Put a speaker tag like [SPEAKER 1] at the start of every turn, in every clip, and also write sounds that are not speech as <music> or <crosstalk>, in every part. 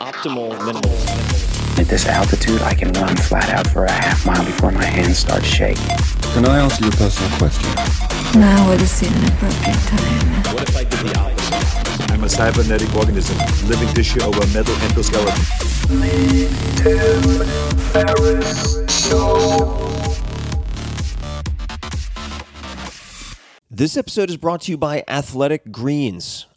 [SPEAKER 1] optimal minerals.
[SPEAKER 2] At this altitude, I can run flat out for a half mile before my hands start shaking.
[SPEAKER 3] Can I answer your personal question?
[SPEAKER 4] Now would seem an appropriate time.
[SPEAKER 1] What if I did the opposite?
[SPEAKER 5] I'm a cybernetic organism, living tissue over metal endoskeleton.
[SPEAKER 1] This episode is brought to you by Athletic Greens.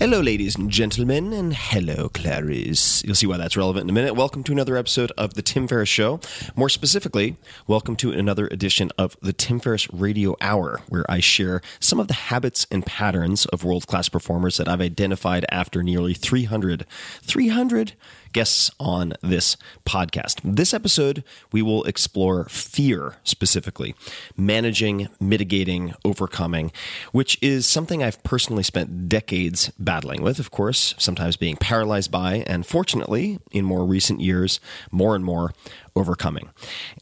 [SPEAKER 1] Hello, ladies and gentlemen, and hello, Clarice. You'll see why that's relevant in a minute. Welcome to another episode of The Tim Ferriss Show. More specifically, welcome to another edition of The Tim Ferriss Radio Hour, where I share some of the habits and patterns of world class performers that I've identified after nearly 300, 300 guests on this podcast. This episode, we will explore fear specifically, managing, mitigating, overcoming, which is something I've personally spent decades battling with, of course, sometimes being paralyzed by, and fortunately, in more recent years, more and more overcoming.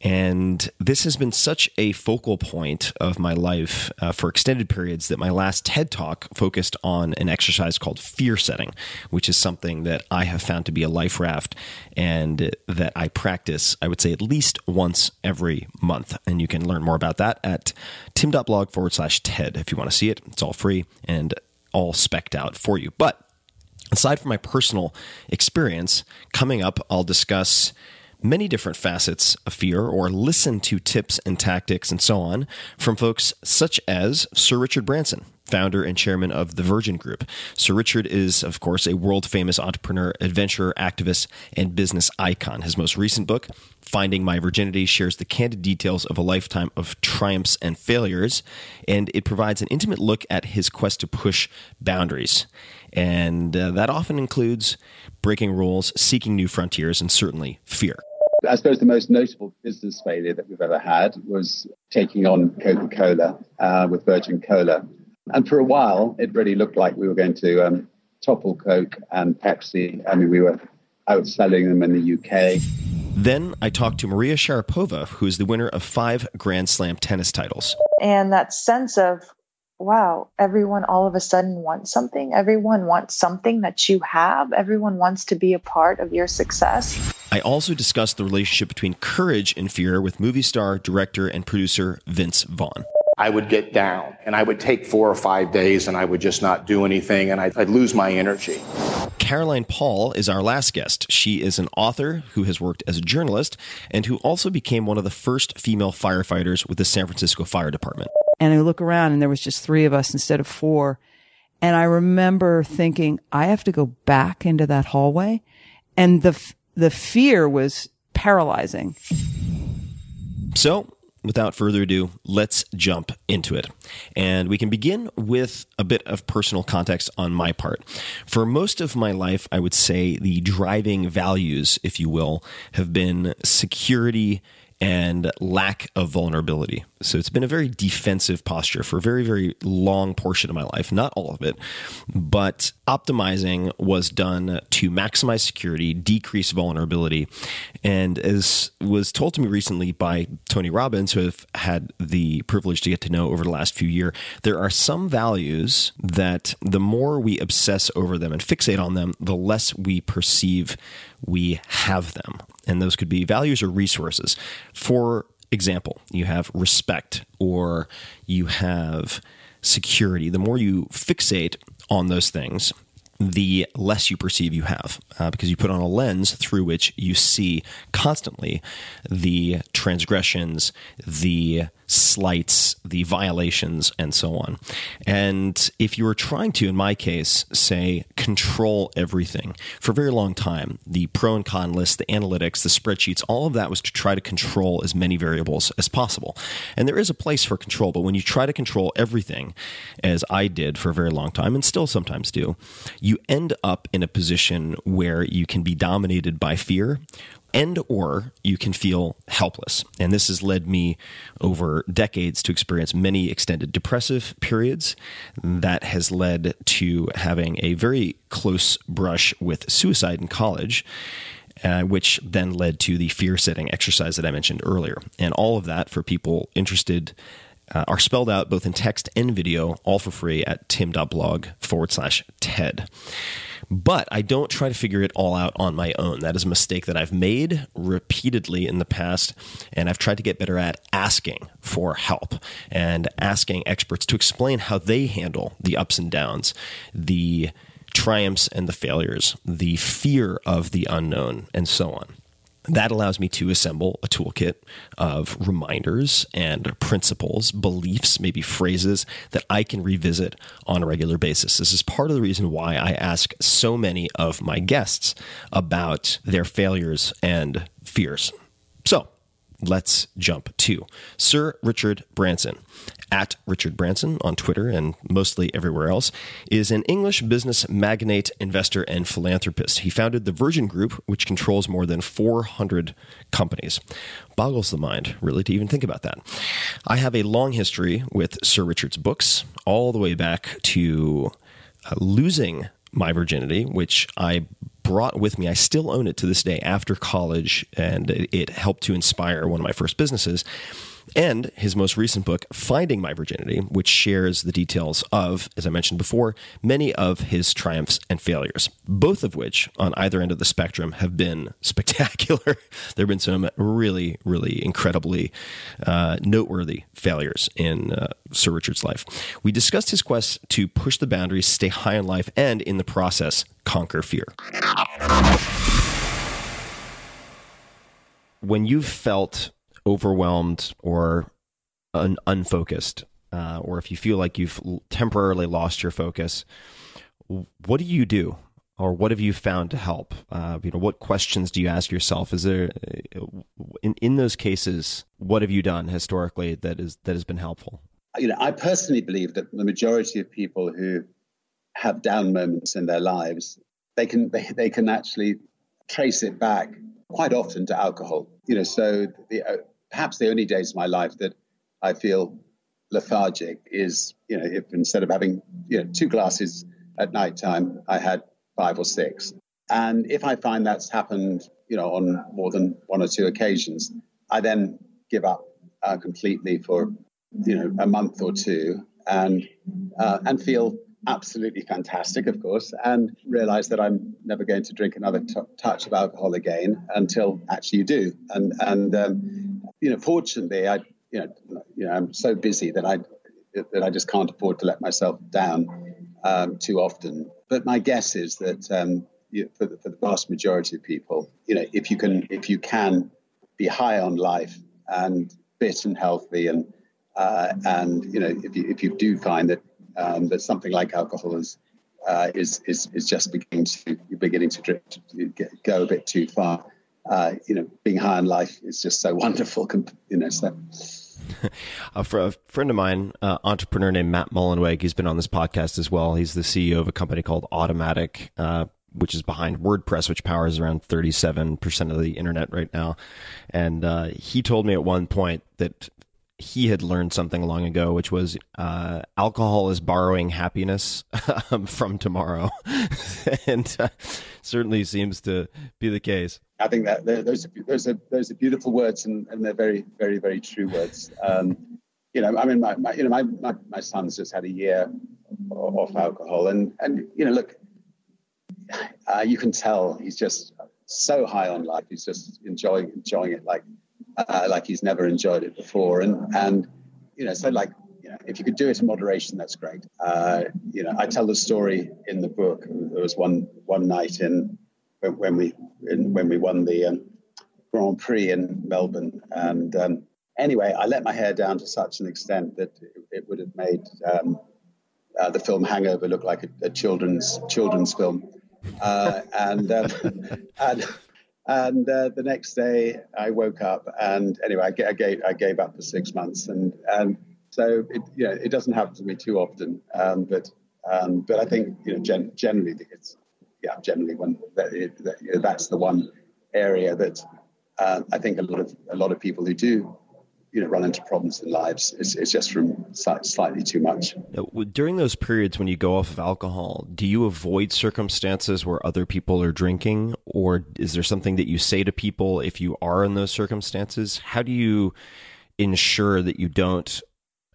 [SPEAKER 1] And this has been such a focal point of my life uh, for extended periods that my last TED talk focused on an exercise called fear setting, which is something that I have found to be a life raft and that I practice, I would say, at least once every month. And you can learn more about that at tim.blog forward slash TED if you want to see it. It's all free and all specked out for you. But aside from my personal experience, coming up, I'll discuss many different facets of fear or listen to tips and tactics and so on from folks such as Sir Richard Branson, founder and chairman of the Virgin Group. Sir Richard is, of course, a world famous entrepreneur, adventurer, activist, and business icon. His most recent book, Finding My Virginity, shares the candid details of a lifetime of triumphs and failures, and it provides an intimate look at his quest to push boundaries. And uh, that often includes breaking rules, seeking new frontiers, and certainly fear.
[SPEAKER 6] I suppose the most notable business failure that we've ever had was taking on Coca Cola uh, with Virgin Cola. And for a while, it really looked like we were going to um, topple Coke and Pepsi. I mean, we were outselling them in the UK.
[SPEAKER 1] Then I talked to Maria Sharapova, who is the winner of five Grand Slam tennis titles.
[SPEAKER 7] And that sense of, wow, everyone all of a sudden wants something. Everyone wants something that you have. Everyone wants to be a part of your success.
[SPEAKER 1] I also discussed the relationship between courage and fear with movie star, director, and producer Vince Vaughn.
[SPEAKER 8] I would get down and I would take four or five days and I would just not do anything and I'd, I'd lose my energy.
[SPEAKER 1] Caroline Paul is our last guest. She is an author who has worked as a journalist and who also became one of the first female firefighters with the San Francisco Fire Department.
[SPEAKER 9] And I look around and there was just three of us instead of four. And I remember thinking, I have to go back into that hallway. And the, the fear was paralyzing.
[SPEAKER 1] So without further ado, let's jump into it. And we can begin with a bit of personal context on my part. For most of my life, I would say the driving values, if you will, have been security and lack of vulnerability. So it's been a very defensive posture for a very, very long portion of my life. Not all of it, but optimizing was done to maximize security, decrease vulnerability. And as was told to me recently by Tony Robbins, who I've had the privilege to get to know over the last few years, there are some values that the more we obsess over them and fixate on them, the less we perceive we have them. And those could be values or resources. For example, you have respect or you have security. The more you fixate on those things, the less you perceive you have uh, because you put on a lens through which you see constantly the transgressions, the slights, the violations, and so on. And if you were trying to, in my case, say, control everything for a very long time, the pro and con list, the analytics, the spreadsheets, all of that was to try to control as many variables as possible. And there is a place for control, but when you try to control everything, as I did for a very long time and still sometimes do, you end up in a position where you can be dominated by fear and or you can feel helpless and this has led me over decades to experience many extended depressive periods that has led to having a very close brush with suicide in college uh, which then led to the fear setting exercise that I mentioned earlier. And all of that for people interested uh, are spelled out both in text and video, all for free at tim.blog forward slash TED. But I don't try to figure it all out on my own. That is a mistake that I've made repeatedly in the past, and I've tried to get better at asking for help and asking experts to explain how they handle the ups and downs, the triumphs and the failures, the fear of the unknown, and so on that allows me to assemble a toolkit of reminders and principles, beliefs, maybe phrases that I can revisit on a regular basis. This is part of the reason why I ask so many of my guests about their failures and fears. So, let's jump to Sir Richard Branson at Richard Branson on Twitter and mostly everywhere else, is an English business magnate, investor, and philanthropist. He founded the Virgin Group, which controls more than 400 companies. Boggles the mind, really, to even think about that. I have a long history with Sir Richard's books, all the way back to uh, losing my virginity, which I brought with me. I still own it to this day after college, and it helped to inspire one of my first businesses and his most recent book, Finding My Virginity, which shares the details of, as I mentioned before, many of his triumphs and failures, both of which, on either end of the spectrum, have been <laughs> spectacular. there have been some really, really incredibly uh, noteworthy failures in uh, Sir Richard's life. We discussed his quest to push the boundaries, stay high in life, and in the process, conquer fear. When you've felt overwhelmed or un- unfocused, uh, or if you feel like you've temporarily lost your focus, what do you do? Or what have you found to help? Uh, you know, what questions do you ask yourself? Is there, uh, in in those cases, what have you done historically that is that has been helpful?
[SPEAKER 6] You know, I personally believe that the majority of people who have down moments in their lives, they can they, they can actually trace it back quite often to alcohol. You know, so the, uh, perhaps the only days of my life that I feel lethargic is, you know, if instead of having, you know, two glasses at night time, I had five or six. And if I find that's happened, you know, on more than one or two occasions, I then give up uh, completely for, you know, a month or two and uh, and feel absolutely fantastic, of course, and realize that I'm never going to drink another t- touch of alcohol again until actually you do. And and um, you know, fortunately, I, you know, you know, I'm so busy that I that I just can't afford to let myself down. um, too often. But my guess is that um, you, for, the, for the vast majority of people, you know, if you can if you can be high on life and fit and healthy and uh, and you know if you if you do find that um, that something like alcohol is uh, is, is is just beginning to beginning to, drift, to get, go a bit too far. Uh, you know, being high on life is just so <laughs> wonderful. You know, so <laughs>
[SPEAKER 1] a, fr- a, friend of mine, uh, entrepreneur named Matt Mullenweg, he's been on this podcast as well. He's the CEO of a company called Automattic, uh, which is behind WordPress, which powers around 37% of the internet right now. And uh, he told me at one point that he had learned something long ago, which was uh, alcohol is borrowing happiness <laughs> um, from tomorrow, <laughs> and uh, certainly seems to be the case.
[SPEAKER 6] I think that those are, those are those are beautiful words, and, and they're very very very true words. Um, you know, I mean, my, my you know my, my, my son's just had a year off alcohol, and and you know, look, uh, you can tell he's just so high on life. He's just enjoying enjoying it like uh, like he's never enjoyed it before. And and you know, so like you know, if you could do it in moderation, that's great. Uh, you know, I tell the story in the book. There was one one night in when we in, when we won the um, Grand Prix in Melbourne, and um, anyway, I let my hair down to such an extent that it, it would have made um, uh, the film Hangover look like a, a children's children's film. Uh, and, um, <laughs> and and uh, the next day, I woke up, and anyway, I, I, gave I gave up for six months, and and so it you know it doesn't happen to me too often, um, but um, but I think you know gen- generally it's yeah generally when that, it, that, you know, that's the one area that uh, I think a lot of a lot of people who do you know run into problems in lives. It's, it's just from slightly too much.
[SPEAKER 1] During those periods when you go off of alcohol, do you avoid circumstances where other people are drinking, or is there something that you say to people if you are in those circumstances? How do you ensure that you don't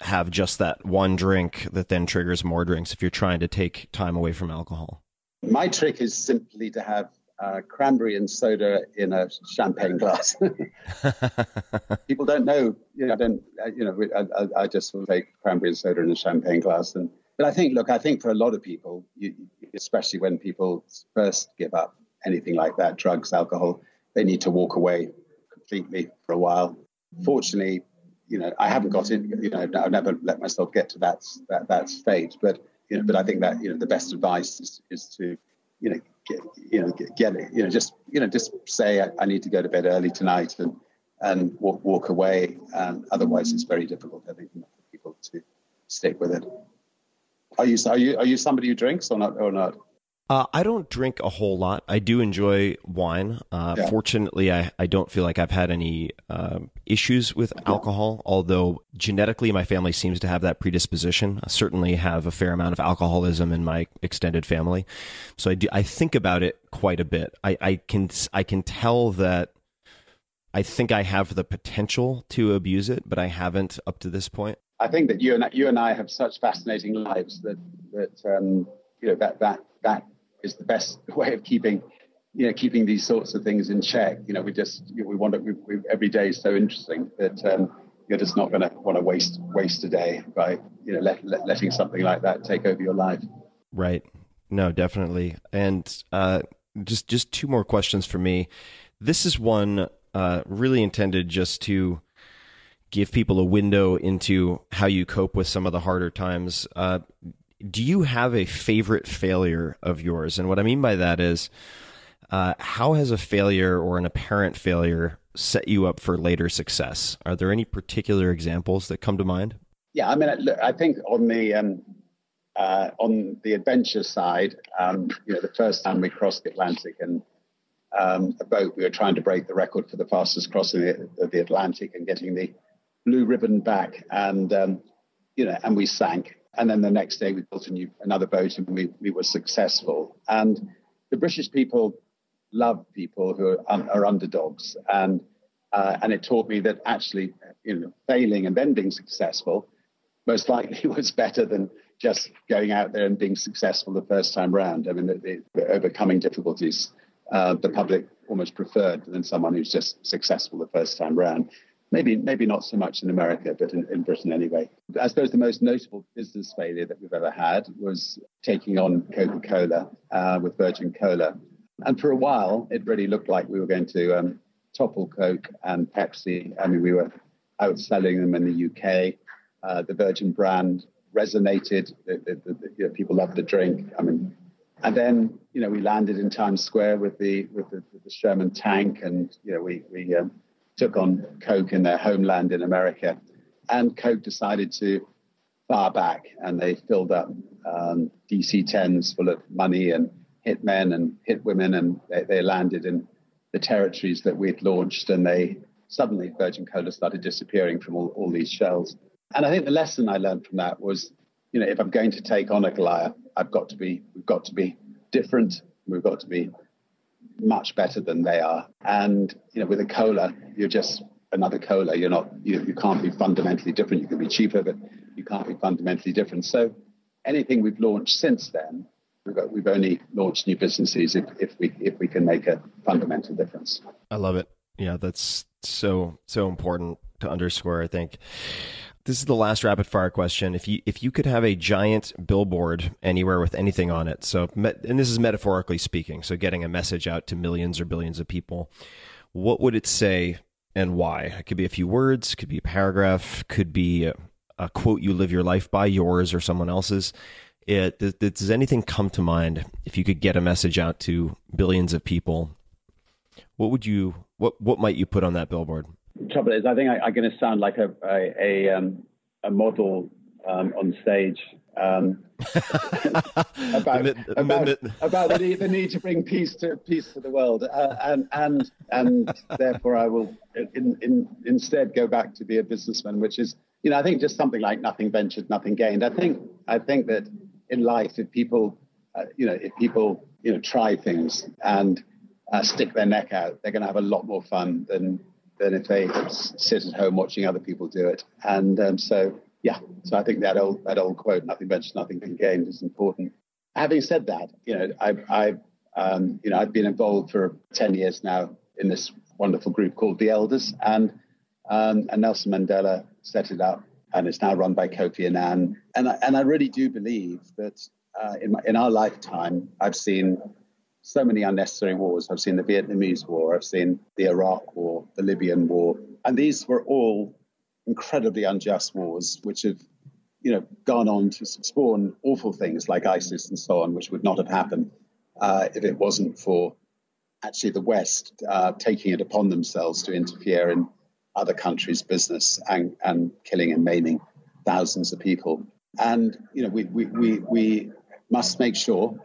[SPEAKER 1] have just that one drink that then triggers more drinks if you're trying to take time away from alcohol?
[SPEAKER 6] My trick is simply to have uh, cranberry and soda in a champagne glass. <laughs> People don't know, you know, I don't, you know, I, I just sort of take cranberry and soda in a champagne glass. And, but I think, look, I think for a lot of people, you, especially when people first give up anything like that, drugs, alcohol, they need to walk away completely for a while. Fortunately, you know, I haven't got it, you know, I've never let myself get to that, that, that stage, but, you know, but I think that, you know, the best advice is, is to, you know, get, you know, get, get, it, you know, just, you know, just say I, I, need to go to bed early tonight and, and walk, walk away. And otherwise it's very difficult, I think, for people to stick with it. Are you, are you, are you somebody who drinks or not, or not?
[SPEAKER 1] Uh, I don't drink a whole lot. I do enjoy wine. Uh, yeah. Fortunately, I, I don't feel like I've had any uh, issues with alcohol, although genetically my family seems to have that predisposition. I certainly have a fair amount of alcoholism in my extended family. So I, do, I think about it quite a bit. I, I, can, I can tell that I think I have the potential to abuse it, but I haven't up to this point.
[SPEAKER 6] I think that you and, you and I have such fascinating lives that, that um, you know, that, that, that is the best <laughs> way of keeping you know keeping these sorts of things in check. You know, we just we want it. We, we, every day is so interesting that um, you're just not going to want to waste waste a day by you know let, let, letting something like that take over your life.
[SPEAKER 1] Right. No, definitely. And uh, just just two more questions for me. This is one uh, really intended just to give people a window into how you cope with some of the harder times. Uh, do you have a favorite failure of yours? And what I mean by that is, uh, how has a failure or an apparent failure set you up for later success? Are there any particular examples that come to mind?
[SPEAKER 6] Yeah, I mean, I think on the um, uh, on the adventure side, um, you know, the first time we crossed the Atlantic and um, a boat, we were trying to break the record for the fastest crossing the, the Atlantic and getting the blue ribbon back, and um, you know, and we sank. And then the next day we built a new another boat and we, we were successful. And the British people love people who are, are underdogs. And uh, and it taught me that actually, you know, failing and then being successful most likely <laughs> was better than just going out there and being successful the first time round. I mean, the, the overcoming difficulties, uh, the public almost preferred than someone who's just successful the first time round. Maybe, maybe not so much in America, but in, in Britain anyway. I suppose the most notable business failure that we've ever had was taking on Coca Cola uh, with Virgin Cola. And for a while, it really looked like we were going to um, topple Coke and Pepsi. I mean, we were outselling them in the UK. Uh, the Virgin brand resonated. The, the, the, you know, people loved the drink. I mean, and then you know we landed in Times Square with the with the, Sherman tank, and you know we we um, took on Coke in their homeland in America, and Coke decided to fire back, and they filled up um, DC-10s full of money and hit men and hit women, and they, they landed in the territories that we'd launched, and they suddenly Virgin Cola started disappearing from all, all these shelves. And I think the lesson I learned from that was, you know, if I'm going to take on a Goliath, I've got to be, we've got to be different. We've got to be much better than they are. And you know, with a cola, you're just another cola. You're not, you, you can't be fundamentally different. You can be cheaper, but you can't be fundamentally different. So anything we've launched since then, we've, got, we've only launched new businesses if, if we if we can make a fundamental difference.
[SPEAKER 1] I love it. Yeah, that's so so important to underscore. I think this is the last rapid fire question. If you if you could have a giant billboard anywhere with anything on it, so and this is metaphorically speaking, so getting a message out to millions or billions of people, what would it say and why? It could be a few words, could be a paragraph, could be a, a quote you live your life by, yours or someone else's. It, does, does anything come to mind if you could get a message out to billions of people? What would you what what might you put on that billboard?
[SPEAKER 6] Trouble is, I think I, am going to sound like a a, a, um, a model um, on stage um, <laughs> about, about, about the, need, the, need, to bring peace to peace to the world, uh, and and and therefore I will in, in, instead go back to be a businessman, which is you know I think just something like nothing ventured, nothing gained. I think I think that in life, if people uh, you know if people you know try things and uh, stick their neck out, they're going to have a lot more fun than than if they sit at home watching other people do it. And um, so, yeah, so I think that old that old quote, "Nothing ventured, nothing gained," is important. Having said that, you know, I, I um, you know, I've been involved for ten years now in this wonderful group called the Elders, and um, and Nelson Mandela set it up, and it's now run by Kofi Annan. And I, and I really do believe that uh, in my, in our lifetime, I've seen so many unnecessary wars. I've seen the Vietnamese War, I've seen the Iraq War, the Libyan War, and these were all incredibly unjust wars, which have, you know, gone on to spawn awful things like ISIS and so on, which would not have happened uh, if it wasn't for actually the West uh, taking it upon themselves to interfere in other countries' business and, and killing and maiming thousands of people. And you know, we we we, we must make sure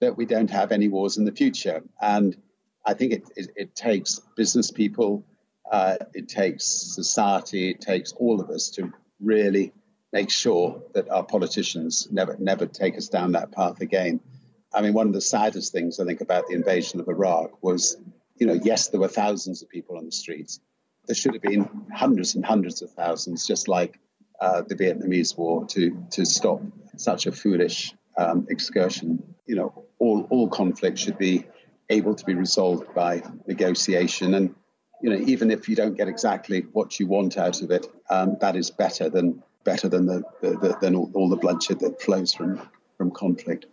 [SPEAKER 6] that we don't have any wars in the future. And I think it, it, it takes business people, uh, it takes society, it takes all of us to really make sure that our politicians never never take us down that path again. I mean, one of the saddest things I think about the invasion of Iraq was, you know, yes, there were thousands of people on the streets. There should have been hundreds and hundreds of thousands, just like uh, the Vietnamese War, to to stop such a foolish um, excursion. You know, all, all conflict should be able to be resolved by negotiation. And, you know, even if you don't get exactly what you want out of it, um, that is better than better than the, the, the than all, all the bloodshed that flows from from conflict.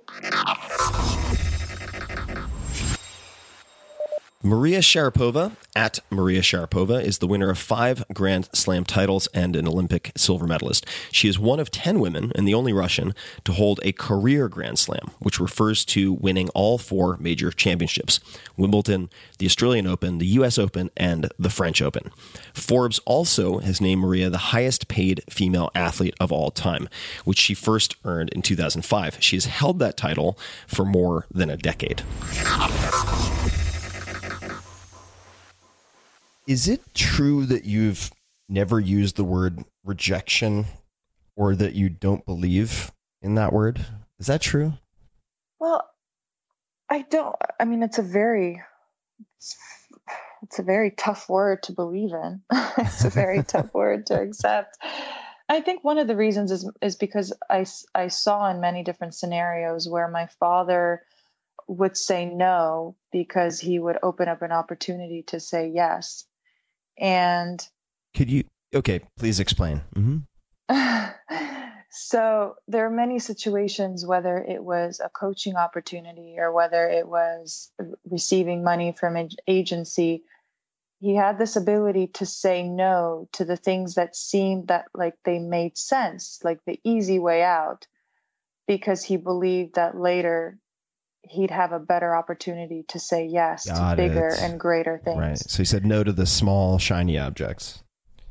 [SPEAKER 1] Maria Sharapova, at Maria Sharapova, is the winner of five Grand Slam titles and an Olympic silver medalist. She is one of 10 women and the only Russian to hold a career Grand Slam, which refers to winning all four major championships Wimbledon, the Australian Open, the US Open, and the French Open. Forbes also has named Maria the highest paid female athlete of all time, which she first earned in 2005. She has held that title for more than a decade. Is it true that you've never used the word rejection or that you don't believe in that word? Is that true?
[SPEAKER 7] Well, I don't. I mean, it's a very, it's, it's a very tough word to believe in. <laughs> it's a very <laughs> tough word to accept. I think one of the reasons is is because I I saw in many different scenarios where my father would say no because he would open up an opportunity to say yes. And
[SPEAKER 1] Could you? Okay, please explain. Mm-hmm. <laughs>
[SPEAKER 7] so there are many situations, whether it was a coaching opportunity or whether it was receiving money from an agency, he had this ability to say no to the things that seemed that like they made sense, like the easy way out, because he believed that later he'd have a better opportunity to say yes
[SPEAKER 1] Got
[SPEAKER 7] to bigger
[SPEAKER 1] it.
[SPEAKER 7] and greater things.
[SPEAKER 1] Right. So he said no to the small, shiny objects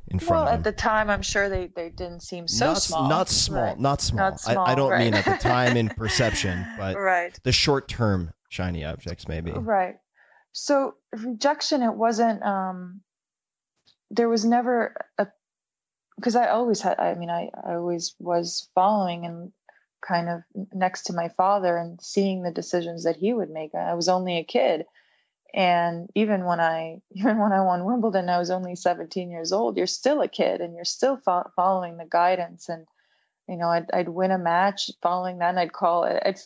[SPEAKER 1] in front
[SPEAKER 7] Well,
[SPEAKER 1] of him.
[SPEAKER 7] at the time, I'm sure they, they didn't seem so
[SPEAKER 1] not,
[SPEAKER 7] small.
[SPEAKER 1] Not small.
[SPEAKER 7] Right.
[SPEAKER 1] Not small.
[SPEAKER 7] Not small,
[SPEAKER 1] I, I don't
[SPEAKER 7] right.
[SPEAKER 1] mean at the time in <laughs> perception, but
[SPEAKER 7] Right.
[SPEAKER 1] the short term shiny objects, maybe.
[SPEAKER 7] Right. So rejection, it wasn't. Um, there was never a because I always had. I mean, I I always was following and kind of next to my father and seeing the decisions that he would make. I was only a kid, and even when I <laughs> even when I won Wimbledon, I was only 17 years old. You're still a kid, and you're still fo- following the guidance and you know, I'd, I'd win a match following that and I'd call it, I'd,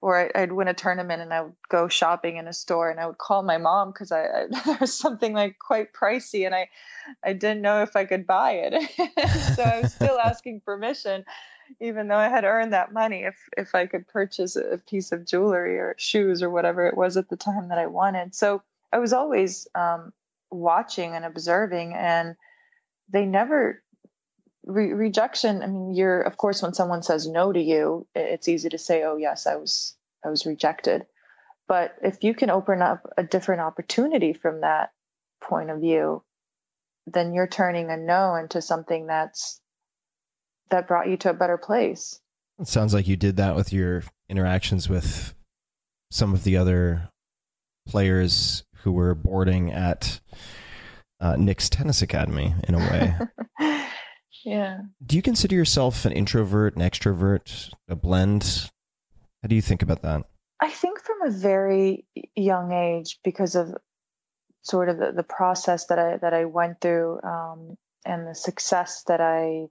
[SPEAKER 7] or I'd, win a tournament and I would go shopping in a store and I would call my mom because I, I <laughs> there was something like quite pricey and I, I didn't know if I could buy it. <laughs> so I was still asking permission, even though I had earned that money, if, if I could purchase a piece of jewelry or shoes or whatever it was at the time that I wanted. So I was always um, watching and observing and they never re- rejection i mean you're of course when someone says no to you it's easy to say oh yes i was i was rejected but if you can open up a different opportunity from that point of view then you're turning a no into something that's that brought you to a better place
[SPEAKER 1] It sounds like you did that with your interactions with some of the other players who were boarding at uh, Nick's tennis academy in a way. <laughs>
[SPEAKER 7] yeah
[SPEAKER 1] Do you consider yourself an introvert, an extrovert, a blend? How do you think about that?
[SPEAKER 7] I think from a very young age, because of sort of the, the process that I that I went through um, and the success that I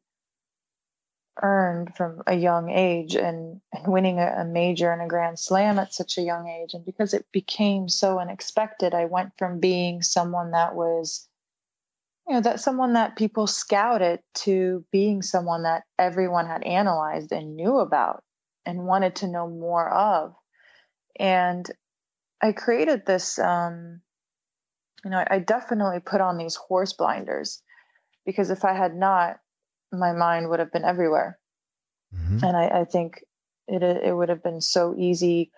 [SPEAKER 7] earned from a young age, and, and winning a, a major and a grand slam at such a young age, and because it became so unexpected, I went from being someone that was you know that someone that people scouted to being someone that everyone had analyzed and knew about and wanted to know more of. And i created this um you know I, I definitely put on these horse blinders because if i had not my mind would have been everywhere and I, I think it it would have been so easy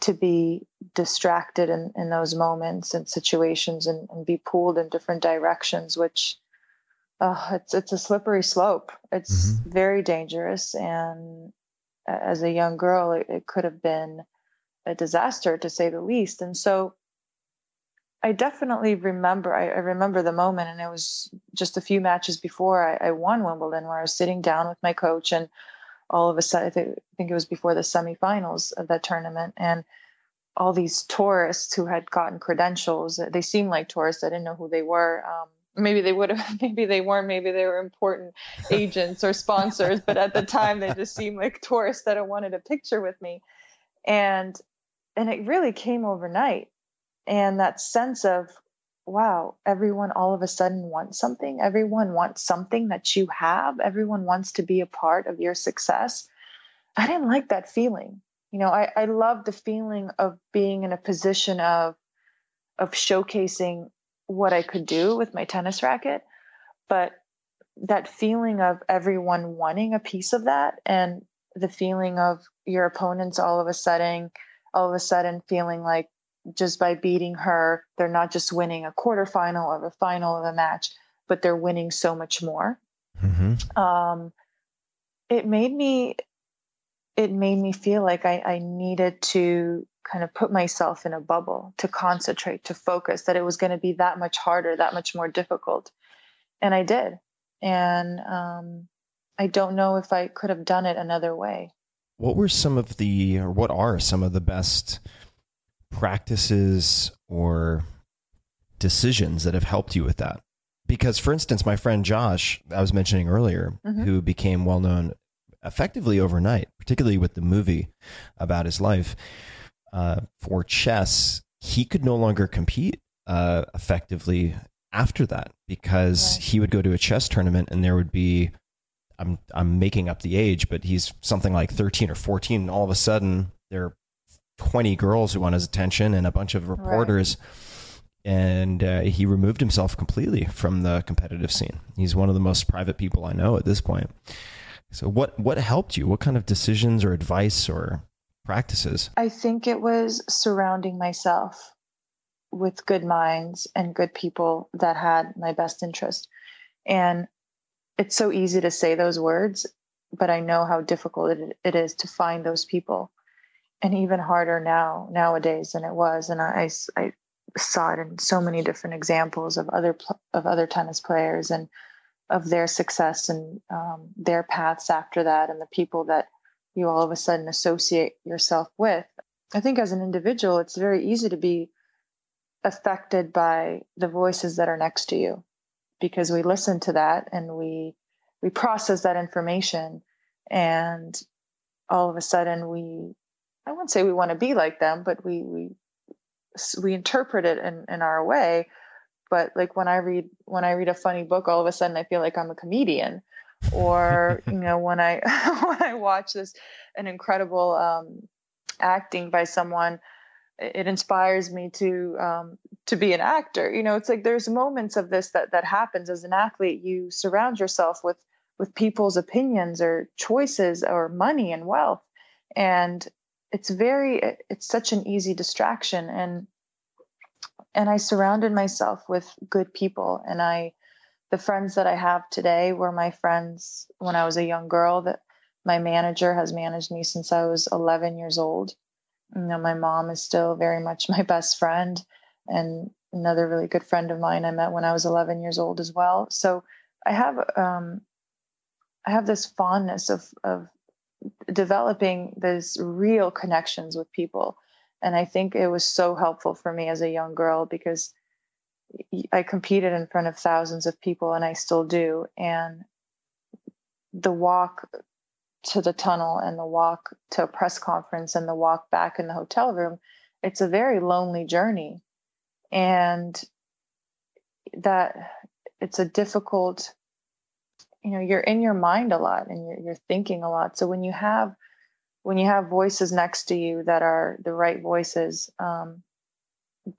[SPEAKER 7] to be distracted in, in those moments and situations and, and be pulled in different directions, which uh, it's it's a slippery slope. It's very dangerous, and as a young girl, it, it could have been a disaster to say the least. And so, I definitely remember. I, I remember the moment, and it was just a few matches before I, I won Wimbledon, where I was sitting down with my coach, and all of a sudden, I think, I think it was before the semifinals of that tournament, and all these tourists who had gotten credentials. They seemed like tourists. I didn't know who they were. Um, maybe they would have. <laughs> Maybe they weren't. Maybe they were important <laughs> agents or sponsors. But at the time, they just seemed like tourists that wanted a picture with me, and and it really came overnight. And that sense of wow, everyone all of a sudden wants something. Everyone wants something that you have. Everyone wants to be a part of your success. I didn't like that feeling. You know, I, I love the feeling of being in a position of of showcasing what I could do with my tennis racket. But that feeling of everyone wanting a piece of that and the feeling of your opponents all of a sudden all of a sudden feeling like just by beating her, they're not just winning a quarterfinal or a final of a match, but they're winning so much more. Um, it made me, it made me feel like I, I needed to kind of put myself in a bubble to concentrate, to focus, that it was going to be that much harder, that much more difficult. And I did. And um, I don't know if I could have done it another way.
[SPEAKER 1] What were some of the, or what are some of the best practices or decisions that have helped you with that? Because, for instance, my friend Josh, I was mentioning earlier,
[SPEAKER 8] Mhm.
[SPEAKER 1] who became well known effectively overnight, particularly with the movie about his life uh, for chess, he could no longer compete uh, effectively after that because right. he would go to a chess tournament and there would be I'm I'm making up the age, but he's something like 13 or 14 and all of a sudden there are 20 girls who want his attention and a bunch of reporters right. and uh, he removed himself completely from the competitive scene. He's one of the most private people I know at this point. So what what helped you? What kind of decisions or advice or practices?
[SPEAKER 7] I think it was surrounding myself with good minds and good people that had my best interest. And it's so easy to say those words, but I know how difficult it, it is to find those people. And even harder now, nowadays than it was. And I, I saw it in so many different examples of other, of other tennis players and of their success and um, their paths after that and the people that you all of a sudden associate yourself with. I think as an individual, it's very easy to be affected by the voices that are next to you because we listen to that and we we process that information and all of a sudden we I wouldn't say we want to be like them, but we we we interpret it in, in our way. But like when I read when I read a funny book, all of a sudden I feel like I'm a comedian. Or <laughs> you know when I <laughs> when I watch this an incredible um, acting by someone, it inspires me to um, to be an actor. You know, it's like there's moments of this that that happens as an athlete. You surround yourself with with people's opinions or choices or money and wealth, and it's very it's such an easy distraction. And and I surrounded myself with good people, and I the friends that I have today were my friends when I was a young girl. That my manager has managed me since I was 11 years old you know, my mom is still very much my best friend and another really good friend of mine I met when I was 11 years old as well. So I have, um, I have this fondness of, of developing those real connections with people. And I think it was so helpful for me as a young girl because I competed in front of thousands of people and I still do. And the walk to the tunnel and the walk to a press conference and the walk back in the hotel room, it's a very lonely journey. And that it's a difficult, you know, you're in your mind a lot and you're, you're thinking a lot. So when you have, when you have voices next to you that are the right voices, um,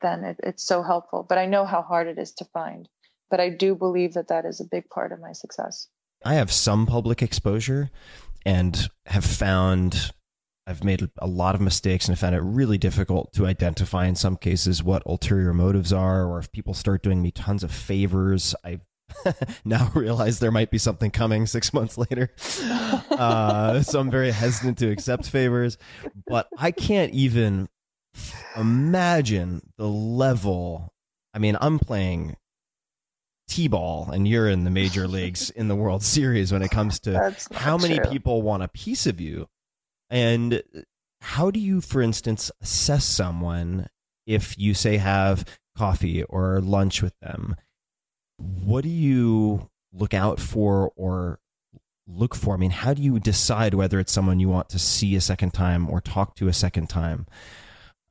[SPEAKER 7] then it, it's so helpful. But I know how hard it is to find. But I do believe that that is a big part of my success.
[SPEAKER 1] I have some public exposure, and have found I've made a lot of mistakes and found it really difficult to identify in some cases what ulterior motives are, or if people start doing me tons of favors. I <laughs> now realize there might be something coming six months later. <laughs> Uh, so I'm very hesitant to accept favors, but I can't even imagine the level. I mean, I'm playing t-ball and you're in the major leagues in the World Series when it comes to how many
[SPEAKER 7] true.
[SPEAKER 1] people want a piece of you. And how do you, for instance, assess someone if you say have coffee or lunch with them? What do you look out for or look for? I mean, how do you decide whether it's someone you want to see a second time or talk to a second time?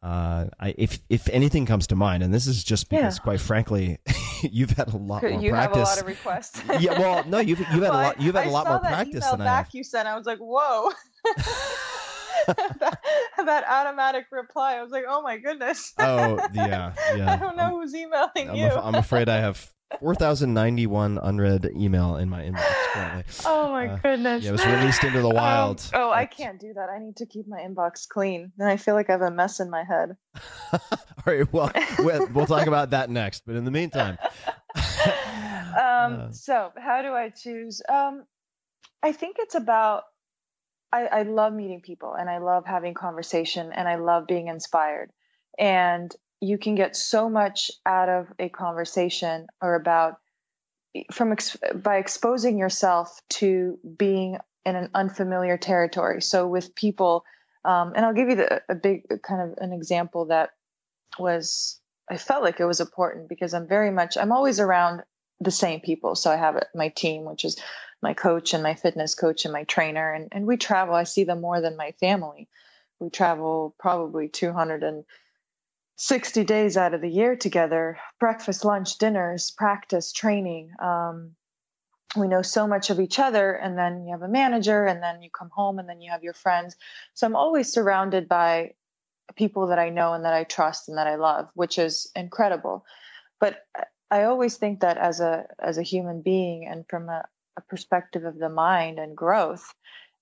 [SPEAKER 1] Uh, I, if if anything comes to mind, and this is just because, yeah. quite frankly, <laughs> you've had a lot more
[SPEAKER 7] you
[SPEAKER 1] practice.
[SPEAKER 7] have a lot of requests. <laughs>
[SPEAKER 1] yeah, well, no, you've you've had well, a lot. You've had
[SPEAKER 7] I
[SPEAKER 1] a lot more practice than
[SPEAKER 7] back
[SPEAKER 1] I have.
[SPEAKER 7] You sent. I was like, whoa. <laughs> that, that, automatic reply. I was like, oh my goodness.
[SPEAKER 1] oh yeah, yeah.
[SPEAKER 7] I don't know I'm, who's emailing
[SPEAKER 1] I'm
[SPEAKER 7] you.
[SPEAKER 1] I'm afraid I have 4091 unread email in my inbox currently.
[SPEAKER 7] Oh my
[SPEAKER 1] uh,
[SPEAKER 7] goodness.
[SPEAKER 1] Yeah, it was released into the
[SPEAKER 7] Um,
[SPEAKER 1] wild.
[SPEAKER 7] oh, I can't do that. I need to keep my inbox clean. Then I feel like I have a mess in my head. <laughs>
[SPEAKER 1] All right, well, we'll, we'll talk about that next. But in the meantime, <laughs> <laughs>
[SPEAKER 7] um,
[SPEAKER 1] Uh.
[SPEAKER 7] so how do I choose? Um, I think it's about. I, I love meeting people and I love having conversation and I love being inspired. And you can get so much out of a conversation or about from ex- by exposing yourself to being in an unfamiliar territory. So with people, um, and I'll give you the, a big kind of an example that was I felt like it was important because I'm very much I'm always around the same people. So I have my team, which is my coach and my fitness coach and my trainer, and and we travel. I see them more than my family. We travel probably 200 and 60 days out of the year together breakfast, lunch, dinners, practice, training. Um, we know so much of each other and then you have a manager and then you come home and then you have your friends so i'm always surrounded by people that i know and that i trust and that i love which is incredible but i always think that as a as a human being and from a, a perspective of the mind and growth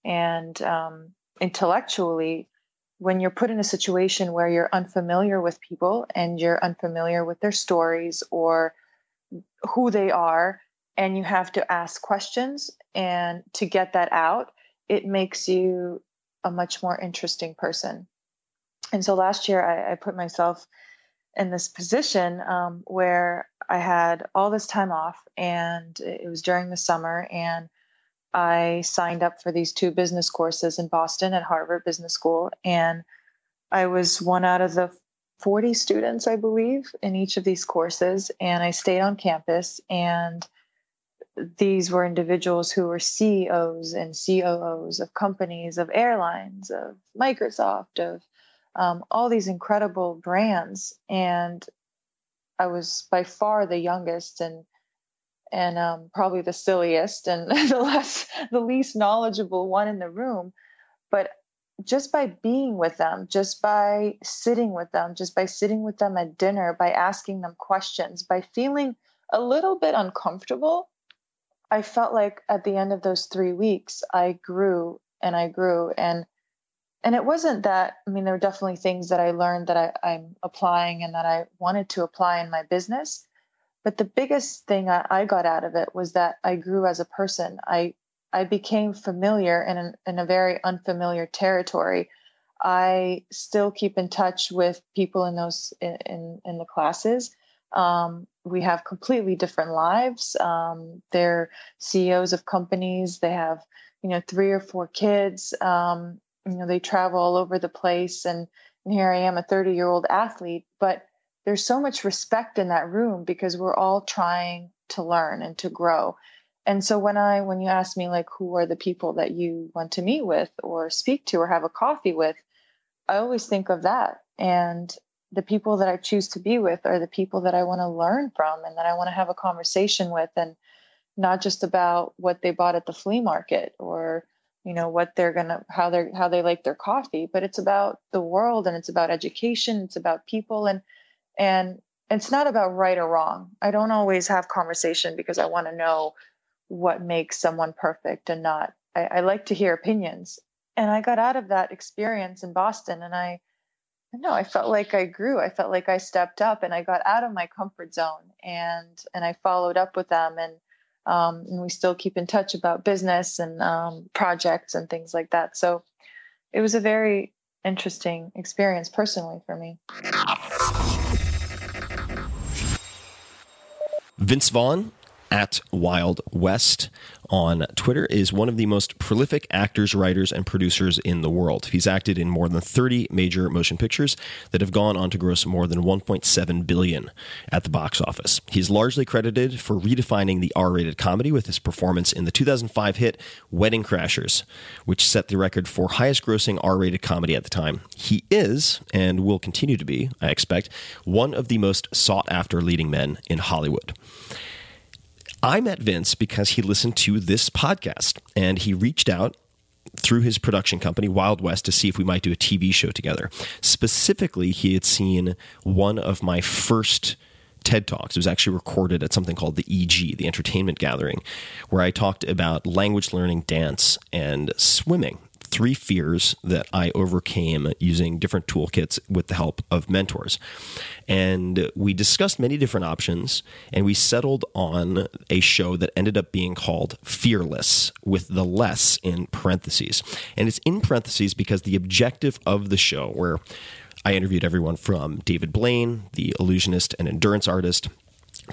[SPEAKER 7] and um, intellectually when you're put in a situation where you're unfamiliar with people and you're unfamiliar with their stories or who they are and you have to ask questions and to get that out it makes you a much more interesting person. And so last year i, I put myself in this position um, where i had all this time off and it was during the summer and i signed up for these two business courses in boston at harvard business school and i was one out of the 40 students i believe in each of these courses and i stayed on campus and these were individuals who were CEOs and COOs of companies, of airlines, of Microsoft, of um, all these incredible brands. And I was by far the youngest and and um, probably the silliest and <laughs> the less the least knowledgeable one in the room. But just by being with them, just by sitting with them, just by sitting with them at dinner, by asking them questions, by feeling a little bit uncomfortable I felt like at the end of those three weeks, I grew and I grew and and it wasn't that I mean there were definitely things that I learned that I, I'm applying and that I wanted to apply in my business. But the biggest thing I, I got out of it was that I grew as a person. I I became familiar in an, in a very unfamiliar territory. I still keep in touch with people in those in in, in the classes. Um, we have completely different lives. Um, they're CEOs of companies. They have, you know, three or four kids. Um, you know, they travel all over the place. And, and here I am, a 30 year old athlete. But there's so much respect in that room because we're all trying to learn and to grow. And so when I when you ask me like who are the people that you want to meet with or speak to or have a coffee with, I always think of that. And the people that I choose to be with are the people that I want to learn from and that I want to have a conversation with and not just about what they bought at the flea market or you know what they're going to how they're how they like their coffee but it's about the world and it's about education it's about people and and it's not about right or wrong. I don't always have conversation because i want to know what makes someone perfect and not I, I like to hear opinions. And i got out of that experience in boston and i no i felt like i grew. I felt like i stepped up and i got out of my comfort zone and and i followed up with them and um, and we still keep in touch about business and um, projects and things like that. So it was a very interesting experience personally for me
[SPEAKER 1] vince vaughn at Wild West on Twitter is one of the most prolific actors, writers, and producers in the world. He's acted in more than 30 major motion pictures that have gone on to gross more than 1.7 billion at the box office. He's largely credited for redefining the R-rated comedy with his performance in the 2005 hit Wedding Crashers, which set the record for highest grossing R-rated comedy at the time. He is and will continue to be, I expect, one of the most sought after leading men in Hollywood. I met Vince because he listened to this podcast and he reached out through his production company, Wild West, to see if we might do a TV show together. Specifically, he had seen one of my first TED Talks. It was actually recorded at something called the EG, the Entertainment Gathering, where I talked about language learning, dance, and swimming three fears that I overcame using different toolkits with the help of mentors. And we discussed many different options, and we settled on a show that ended up being called Fearless, with the less in parentheses. And it's in parentheses because the objective of the show, where I interviewed everyone from David Blaine, the illusionist and endurance artist,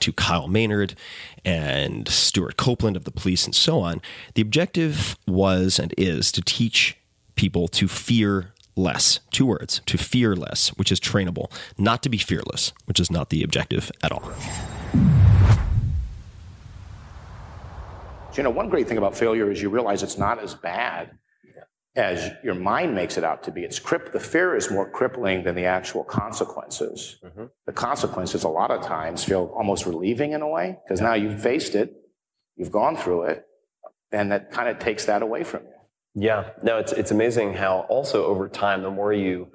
[SPEAKER 1] to Kyle Maynard and Stewart Copeland of the police and so on. The objective was and is to teach people to fear less. Two words to fear less, which is trainable, not to be fearless, which is not the objective at all.
[SPEAKER 8] You know, one great thing about failure is you realize it's not as bad as your mind makes it out to be. It's the fear is more crippling than the actual consequences.
[SPEAKER 10] Mm-hmm.
[SPEAKER 8] The consequences a lot of times feel almost relieving in a way because now you've faced it, you've gone through it, and that kind of takes that away from you.
[SPEAKER 10] Yeah, no, it's it's amazing how also over time, the more you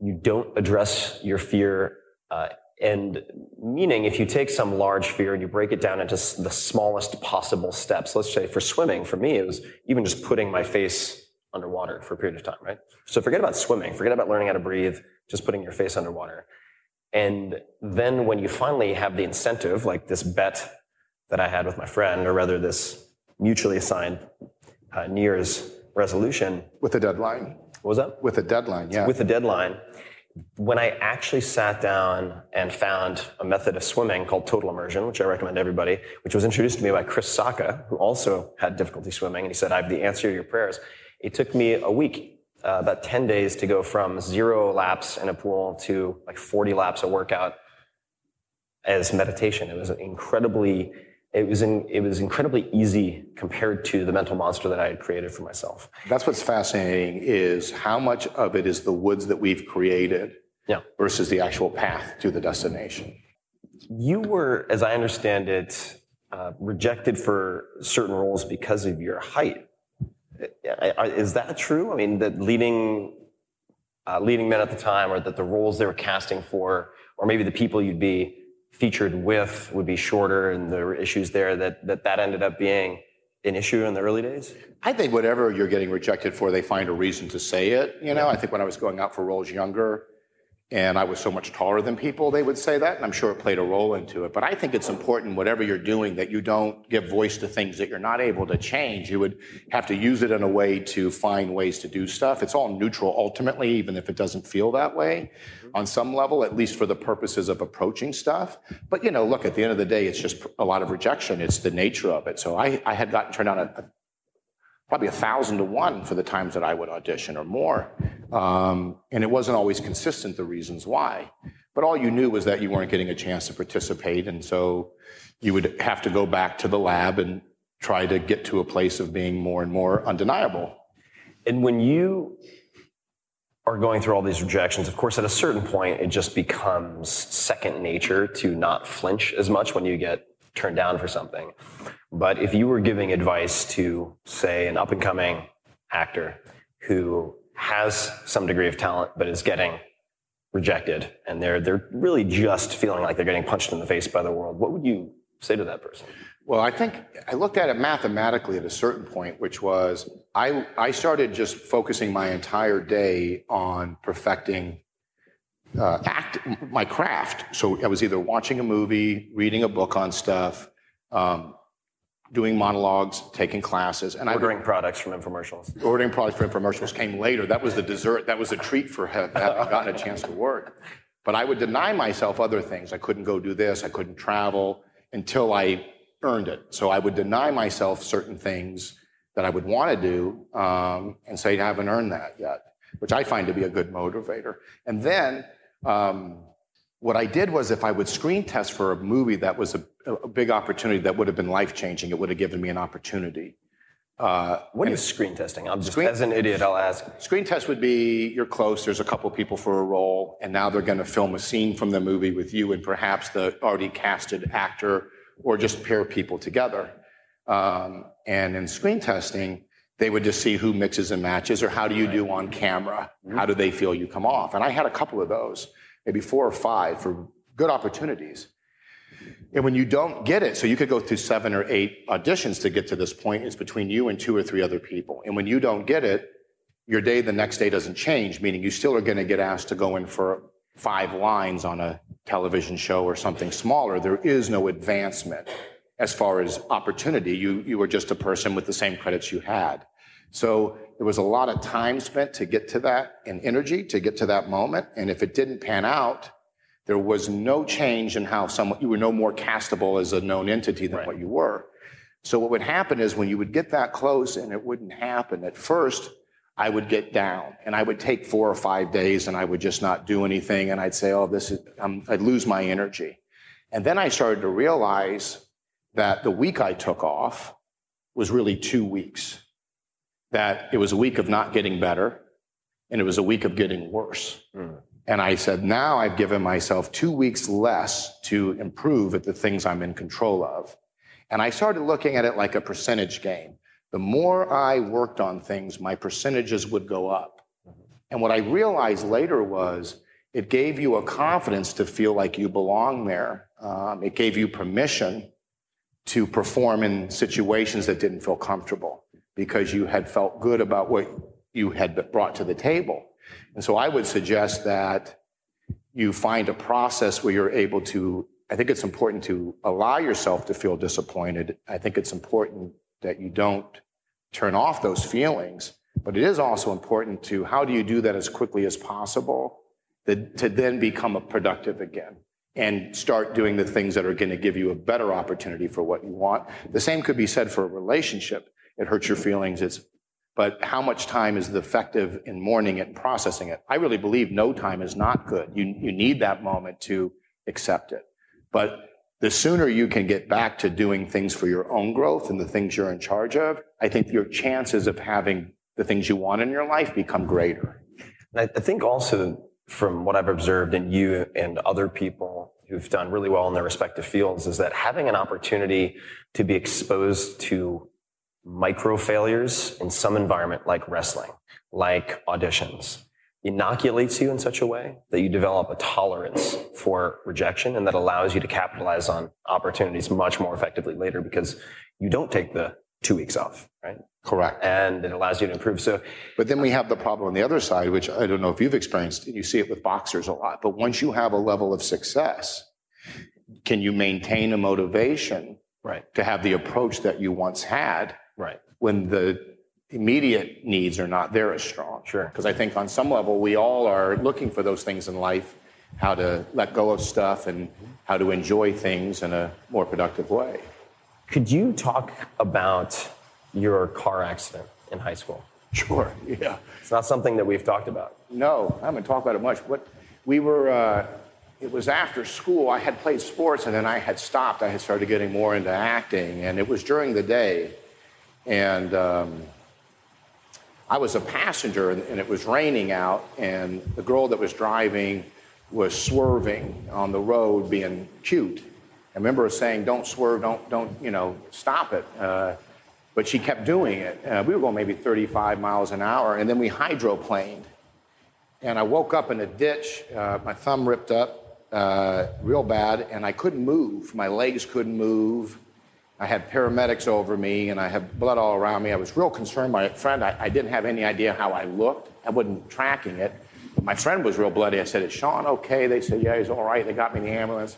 [SPEAKER 10] you don't address your fear, uh, and meaning if you take some large fear and you break it down into the smallest possible steps. Let's say for swimming, for me, it was even just putting my face underwater for a period of time, right? So forget about swimming, forget about learning how to breathe, just putting your face underwater. And then when you finally have the incentive, like this bet that I had with my friend, or rather this mutually assigned uh, New Year's resolution.
[SPEAKER 8] With a deadline.
[SPEAKER 10] What was that?
[SPEAKER 8] With a deadline, yeah.
[SPEAKER 10] With a deadline. When I actually sat down and found a method of swimming called total immersion, which I recommend to everybody, which was introduced to me by Chris Sacca, who also had difficulty swimming, and he said, I have the answer to your prayers. It took me a week, uh, about 10 days to go from zero laps in a pool to like 40 laps a workout as meditation. It was incredibly, it was, in, it was incredibly easy compared to the mental monster that I had created for myself.
[SPEAKER 8] That's what's fascinating is how much of it is the woods that we've created
[SPEAKER 10] yeah.
[SPEAKER 8] versus the actual path to the destination.
[SPEAKER 10] You were, as I understand it, uh, rejected for certain roles because of your height. Is that true? I mean, that leading uh, leading men at the time, or that the roles they were casting for, or maybe the people you'd be featured with would be shorter, and there were issues there that that that ended up being an issue in the early days.
[SPEAKER 8] I think whatever you're getting rejected for, they find a reason to say it. You know, I think when I was going out for roles younger, and I was so much taller than people, they would say that, and I'm sure it played a role into it. But I think it's important, whatever you're doing, that you don't give voice to things that you're not able to change. You would have to use it in a way to find ways to do stuff. It's all neutral ultimately, even if it doesn't feel that way mm-hmm. on some level, at least for the purposes of approaching stuff. But, you know, look, at the end of the day, it's just a lot of rejection. It's the nature of it. So I, I had gotten turned down a, a probably a thousand to one for the times that I would audition or more. Um, and it wasn't always consistent, the reasons why. But all you knew was that you weren't getting a chance to participate. And so you would have to go back to the lab and try to get to a place of being more and more undeniable.
[SPEAKER 10] And when you are going through all these rejections, of course, at a certain point, it just becomes second nature to not flinch as much when you get turned down for something. But if you were giving advice to, say, an up and coming actor who has some degree of talent but is getting rejected and they're they're really just feeling like they're getting punched in the face by the world, what would you say to that person?
[SPEAKER 8] Well, I think I looked at it mathematically at a certain point, which was I, I started just focusing my entire day on perfecting uh, act, my craft. So I was either watching a movie, reading a book on stuff, um, doing monologues, taking classes, and
[SPEAKER 10] ordering I, products from infomercials.
[SPEAKER 8] Ordering products from infomercials came later. That was the dessert. That was a treat for having gotten a chance to work. But I would deny myself other things. I couldn't go do this. I couldn't travel until I earned it. So I would deny myself certain things that I would want to do um, and say I haven't earned that yet, which I find to be a good motivator. And then um, what I did was if I would screen test for a movie that was a, a big opportunity that would have been life changing, it would have given me an opportunity.
[SPEAKER 10] Uh, what is screen testing? I'm just as an idiot. I'll ask.
[SPEAKER 8] Screen test would be you're close. There's a couple people for a role, and now they're going to film a scene from the movie with you and perhaps the already casted actor, or just pair people together. Um, and in screen testing, they would just see who mixes and matches, or how do you do on camera? How do they feel you come off? And I had a couple of those, maybe four or five, for good opportunities. And when you don't get it, so you could go through seven or eight auditions to get to this point, it's between you and two or three other people. And when you don't get it, your day the next day doesn't change, meaning you still are going to get asked to go in for five lines on a television show or something smaller. There is no advancement as far as opportunity. You, you are just a person with the same credits you had. So there was a lot of time spent to get to that and energy to get to that moment. And if it didn't pan out, there was no change in how someone, you were no more castable as a known entity than right. what you were. So what would happen is when you would get that close and it wouldn't happen, at first, I would get down and I would take four or five days and I would just not do anything. And I'd say, oh, this is, I'm, I'd lose my energy. And then I started to realize that the week I took off was really two weeks that it was a week of not getting better and it was a week of getting worse. And I said, now I've given myself two weeks less to improve at the things I'm in control of. And I started looking at it like a percentage game. The more I worked on things, my percentages would go up. And what I realized later was it gave you a confidence to feel like you belong there. Um, it gave you permission to perform in situations that didn't feel comfortable because you had felt good about what you had brought to the table. And so I would suggest that you find a process where you're able to, I think it's important to allow yourself to feel disappointed. I think it's important that you don't turn off those feelings, but it is also important to how do you do that as quickly as possible that, to then become productive again and start doing the things that are going to give you a better opportunity for what you want. The same could be said for a relationship. It hurts your feelings. It's, but how much time is effective in mourning it and processing it? I really believe no time is not good. You, you need that moment to accept it. But the sooner you can get back to doing things for your own growth and the things you're in charge of, I think your chances of having the things you want in your life become greater.
[SPEAKER 10] And I think also from what I've observed in you and other people who've done really well in their respective fields is that having an opportunity to be exposed to micro failures in some environment like wrestling, like auditions, inoculates you in such a way that you develop a tolerance for rejection and that allows you to capitalize on opportunities much more effectively later because you don't take the two weeks off, right?
[SPEAKER 8] Correct.
[SPEAKER 10] And it allows you to improve. So,
[SPEAKER 8] but then we uh, have the problem on the other side, which I don't know if you've experienced. And you see it with boxers a lot. But once you have a level of success, can you maintain a motivation
[SPEAKER 10] right.
[SPEAKER 8] to have the approach that you once had. When the immediate needs are not there as strong?
[SPEAKER 10] Sure.
[SPEAKER 8] Because I think on some level, we all are looking for those things in life, how to let go of stuff and how to enjoy things in a more productive way.
[SPEAKER 10] Could you talk about your car accident in high school?
[SPEAKER 8] Sure, yeah.
[SPEAKER 10] It's not something that we've talked about.
[SPEAKER 8] No, I haven't talked about it much. What we were, uh, it was after school. I had played sports and then I had stopped. I had started getting more into acting, and it was during the day. And um, I was a passenger, and, and it was raining out, and the girl that was driving was swerving on the road, being cute. I remember her saying, "Don't swerve, don't, don't, you know, stop it." Uh, but she kept doing it. Uh, we were going maybe 35 miles an hour, and then we hydroplaned. And I woke up in a ditch. Uh, my thumb ripped up uh, real bad, and I couldn't move. My legs couldn't move. I had paramedics over me, and I had blood all around me. I was real concerned. My friend, I, I didn't have any idea how I looked. I wasn't tracking it. But my friend was real bloody. I said, "Is Sean okay?" They said, "Yeah, he's all right." They got me in the ambulance.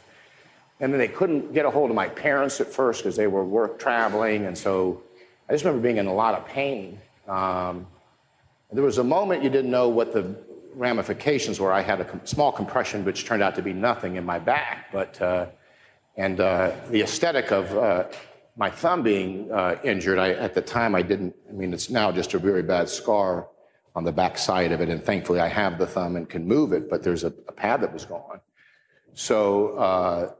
[SPEAKER 8] And then they couldn't get a hold of my parents at first because they were work traveling, and so I just remember being in a lot of pain. Um, there was a moment you didn't know what the ramifications were. I had a com- small compression, which turned out to be nothing in my back, but uh, and uh, the aesthetic of uh, my thumb being uh, injured, I, at the time I didn't. I mean, it's now just a very bad scar on the back side of it, and thankfully I have the thumb and can move it. But there's a, a pad that was gone, so uh,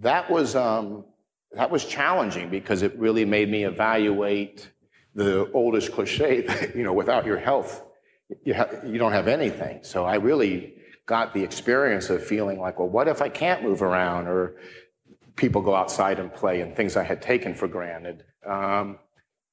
[SPEAKER 8] that was. Um, that was challenging because it really made me evaluate the oldest cliche <laughs> that, you know, without your health, you, ha- you don't have anything. So I really got the experience of feeling like, well, what if I can't move around or people go outside and play and things I had taken for granted. Um,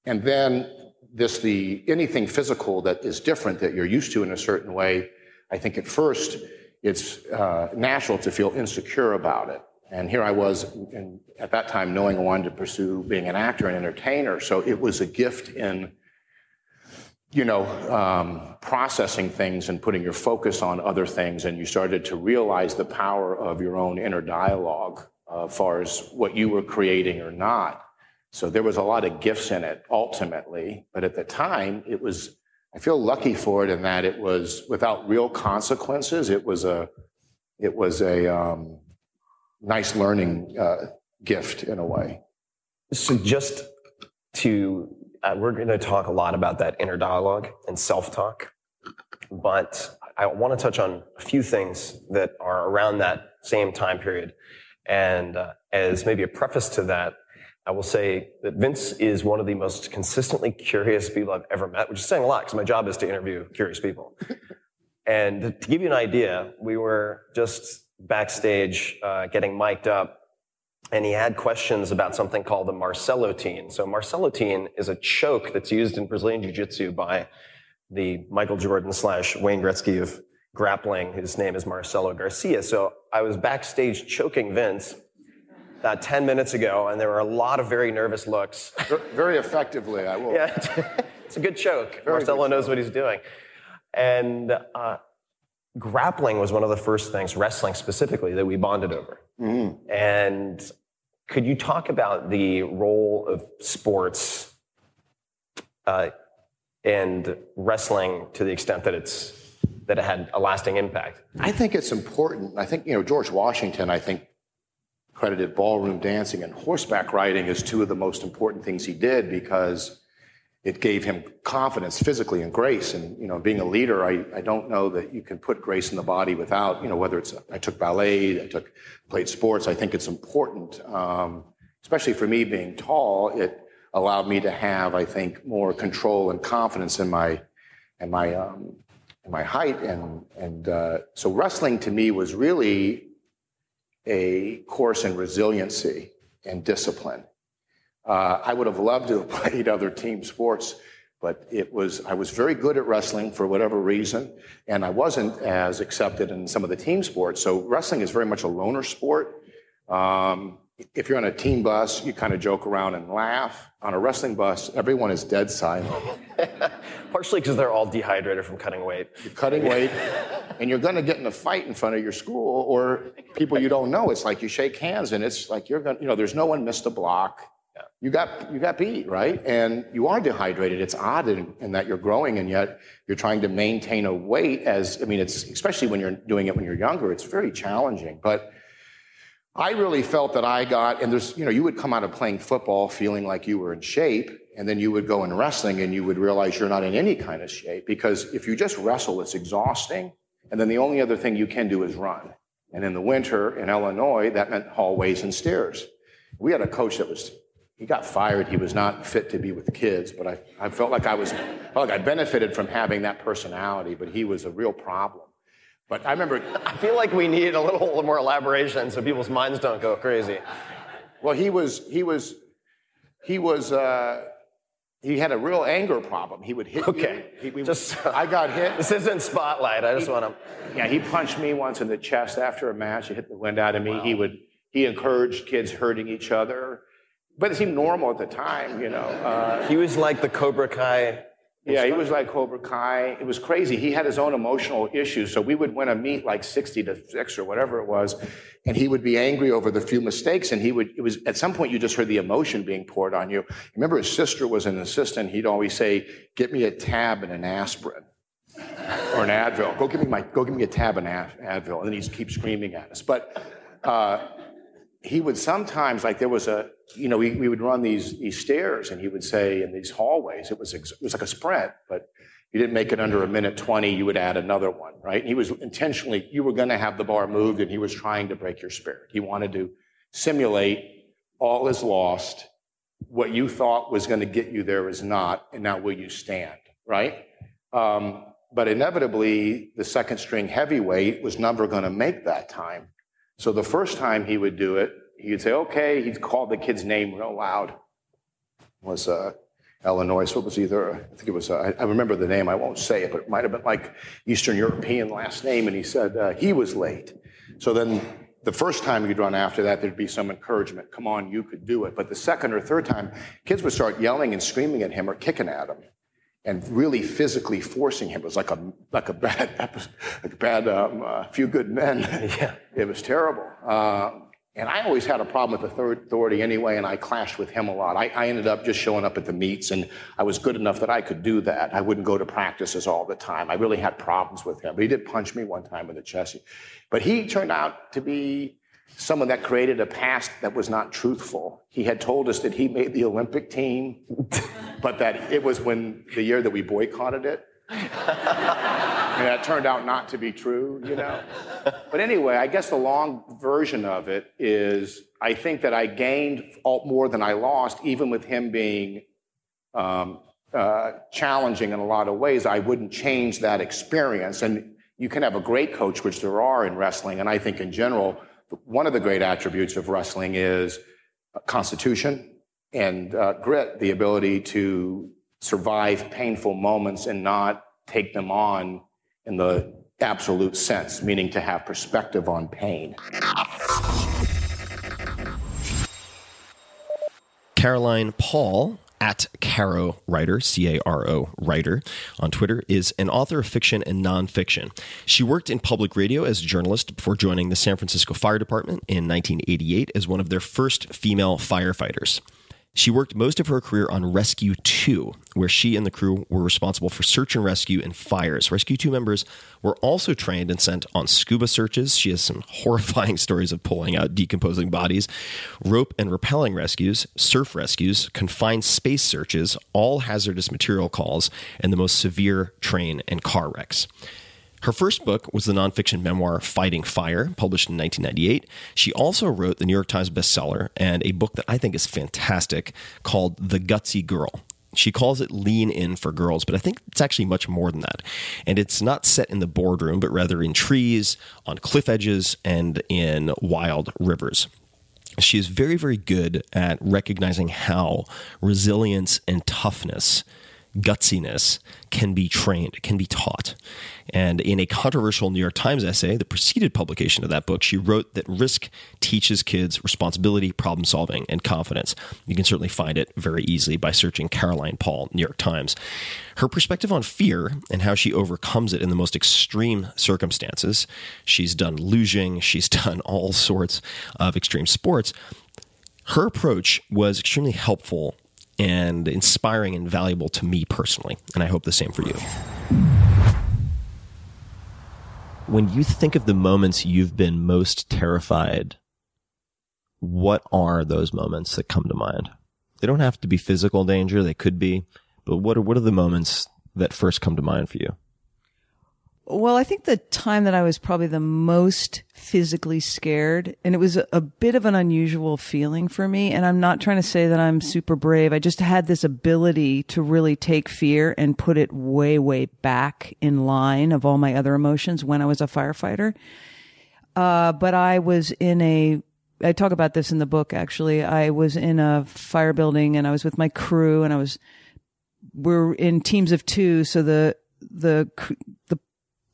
[SPEAKER 8] and then this, the anything physical that is different that you're used to in a certain way, I think at first it's uh, natural to feel insecure about it. And here I was in, at that time knowing I wanted to pursue being an actor and entertainer. So it was a gift in, you know, um, processing things and putting your focus on other things. And you started to realize the power of your own inner dialogue uh, as far as what you were creating or not. So there was a lot of gifts in it ultimately. But at the time, it was, I feel lucky for it in that it was without real consequences. It was a, it was a, um, nice learning uh, gift in a way.
[SPEAKER 10] So just to, uh, we're going to talk a lot about that inner dialogue and self-talk, but I want to touch on a few things that are around that same time period. And uh, as maybe a preface to that, I will say that Vince is one of the most consistently curious people I've ever met, which is saying a lot because my job is to interview curious people. <laughs> and to give you an idea, we were just backstage uh, getting mic'd up, and he had questions about something called the Marcelotine. So Marcelotine is a choke that's used in Brazilian Jiu-Jitsu by the Michael Jordan slash Wayne Gretzky of grappling. His name is Marcelo Garcia. So I was backstage choking Vince about 10 minutes ago, and there were a lot of very nervous looks.
[SPEAKER 8] Very effectively, I will. <laughs>
[SPEAKER 10] Yeah, it's a good choke.
[SPEAKER 8] Very
[SPEAKER 10] Marcelo
[SPEAKER 8] good
[SPEAKER 10] knows what he's doing. And uh, grappling was one of the first things, wrestling specifically, that we bonded over.
[SPEAKER 8] Mm-hmm.
[SPEAKER 10] And could you talk about the role of sports uh, and wrestling to the extent that it's that it had a lasting impact?
[SPEAKER 8] I think it's important. I think, you know, George Washington, I think, credited ballroom dancing and horseback riding as two of the most important things he did because it gave him confidence physically and grace. And, you know, being a leader, I, I don't know that you can put grace in the body without, you know, whether it's, I took ballet, I took, played sports. I think it's important. Um, especially for me being tall, it allowed me to have, I think, more control and confidence in my, in my, um, my height. And, and, uh, so wrestling to me was really a course in resiliency and discipline. Uh, I would have loved to have <laughs> played other team sports, but it was I was very good at wrestling for whatever reason, and I wasn't as accepted in some of the team sports. So wrestling is very much a loner sport. Um, if you're on a team bus, you kind of joke around and laugh. On a wrestling bus, everyone is dead silent. <laughs>
[SPEAKER 10] Partially because they're all dehydrated from cutting weight.
[SPEAKER 8] You're cutting weight, and you're going to get in a fight in front of your school or people you don't know. It's like you shake hands, and it's like you're going. to You know, there's no one missed a block. You got you got beat, right? And you are dehydrated. It's odd in, in that you're growing, and yet you're trying to maintain a weight. As I mean, it's especially when you're doing it when you're younger. It's very challenging, but. I really felt that I got, and there's, you know, you would come out of playing football feeling like you were in shape, and then you would go in wrestling and you would realize you're not in any kind of shape because if you just wrestle, it's exhausting. And then the only other thing you can do is run. And in the winter in Illinois, that meant hallways and stairs. We had a coach that was, he got fired. He was not fit to be with kids, but I, I felt like I was, like I benefited from having that personality, but he was a real problem. But I remember.
[SPEAKER 10] I feel like we need a little more elaboration so people's minds don't go crazy.
[SPEAKER 8] Well, he was, he was, he was, uh, he had a real anger problem. He would hit
[SPEAKER 10] Okay.
[SPEAKER 8] you. He, we-
[SPEAKER 10] Just-
[SPEAKER 8] I got hit. <laughs>
[SPEAKER 10] This isn't spotlight. I just want to.
[SPEAKER 8] Yeah, he punched me once in the chest after a match. He hit the wind out of me. He would, he encouraged kids hurting each other. But it seemed normal at the time, you know. Uh,
[SPEAKER 10] He was like the Cobra Kai.
[SPEAKER 8] Yeah, he was like Cobra Kai. It was crazy. He had his own emotional issues. So we would win a meet like 60 to 6 or whatever it was. And he would be angry over the few mistakes. And he would, it was, at some point, you just heard the emotion being poured on you. Remember, his sister was an assistant. He'd always say, Get me a tab and an aspirin or an Advil. Go give me my, go give me a tab and Ad- Advil. And then he'd keep screaming at us. But, uh, he would sometimes, like there was a, you know, we, we would run these, these stairs and he would say in these hallways, it was, ex- it was like a sprint, but you didn't make it under a minute 20, you would add another one, right? And he was intentionally, you were going to have the bar moved and he was trying to break your spirit. He wanted to simulate all is lost. What you thought was going to get you there is not. And now will you stand, right? Um, but inevitably, the second string heavyweight was never going to make that time. So the first time he would do it, he'd say, okay, he'd call the kid's name real loud. It was uh, Illinois, so it was either, I think it was, uh, I, remember the name, I won't say it, but it might have been like Eastern European last name, and he said uh, he was late. So then the first time you'd run after that, there'd be some encouragement. Come on, you could do it. But the second or third time, kids would start yelling and screaming at him or kicking at him and really physically forcing him. It was like a like a bad <laughs> episode, like a bad um, uh, few good men. <laughs>
[SPEAKER 10] Yeah.
[SPEAKER 8] it was terrible. Uh, and I always had a problem with the third authority anyway, and I clashed with him a lot. I, I ended up just showing up at the meets, and I was good enough that I could do that. I wouldn't go to practices all the time. I really had problems with him, but he did punch me one time in the chest. But he turned out to be someone that created a past that was not truthful. He had told us that he made the Olympic team, <laughs> but that it was when the year that we boycotted it. <laughs> And that turned out not to be true, you know? But anyway, I guess the long version of it is I think that I gained more than I lost, even with him being um, uh, challenging in a lot of ways. I wouldn't change that experience. And you can have a great coach, which there are in wrestling. And I think in general, one of the great attributes of wrestling is constitution and uh, grit, the ability to survive painful moments and not take them on in the absolute sense, meaning to have perspective on pain.
[SPEAKER 1] Caroline Paul at Caro Writer, C A R O Writer, on Twitter, is an author of fiction and nonfiction. She worked in public radio as a journalist before joining the San Francisco Fire Department in 1988 as one of their first female firefighters. She worked most of her career on Rescue 2, where she and the crew were responsible for search and rescue and fires. Rescue 2 members were also trained and sent on scuba searches. She has some <laughs> horrifying stories of pulling out decomposing bodies, rope and rappelling rescues, surf rescues, confined space searches, all hazardous material calls, and the most severe train and car wrecks. Her first book was the nonfiction memoir Fighting Fire, published in 1998. She also wrote the New York Times bestseller and a book that I think is fantastic called The Gutsy Girl. She calls it Lean In for Girls, but I think it's actually much more than that. And it's not set in the boardroom, but rather in trees, on cliff edges, and in wild rivers. She is very, very good at recognizing how resilience and toughness gutsiness can be trained, can be taught. And in a controversial New York Times essay that preceded publication of that book, she wrote that risk teaches kids responsibility, problem solving, and confidence. You can certainly find it very easily by searching Caroline Paul, New York Times. Her perspective on fear and how she overcomes it in the most extreme circumstances. She's done luging, <laughs> she's done all sorts of extreme sports. Her approach was extremely helpful and inspiring and valuable to me personally. And I hope the same for you. When you think of the moments you've been most terrified, what are those moments that come to mind? They don't have to be physical danger, they could be, but what are, what are the moments that first come to mind for you?
[SPEAKER 9] Well, I think the time that I was probably the most physically scared, and it was a, bit of an unusual feeling for me. And I'm not trying to say that I'm super brave. I just had this ability to really take fear and put it way, way back in line of all my other emotions when I was a firefighter. Uh, but I was in a, I talk about this in the book actually. I was in a fire building and I was with my crew and I was, we're in teams of two. So the, the,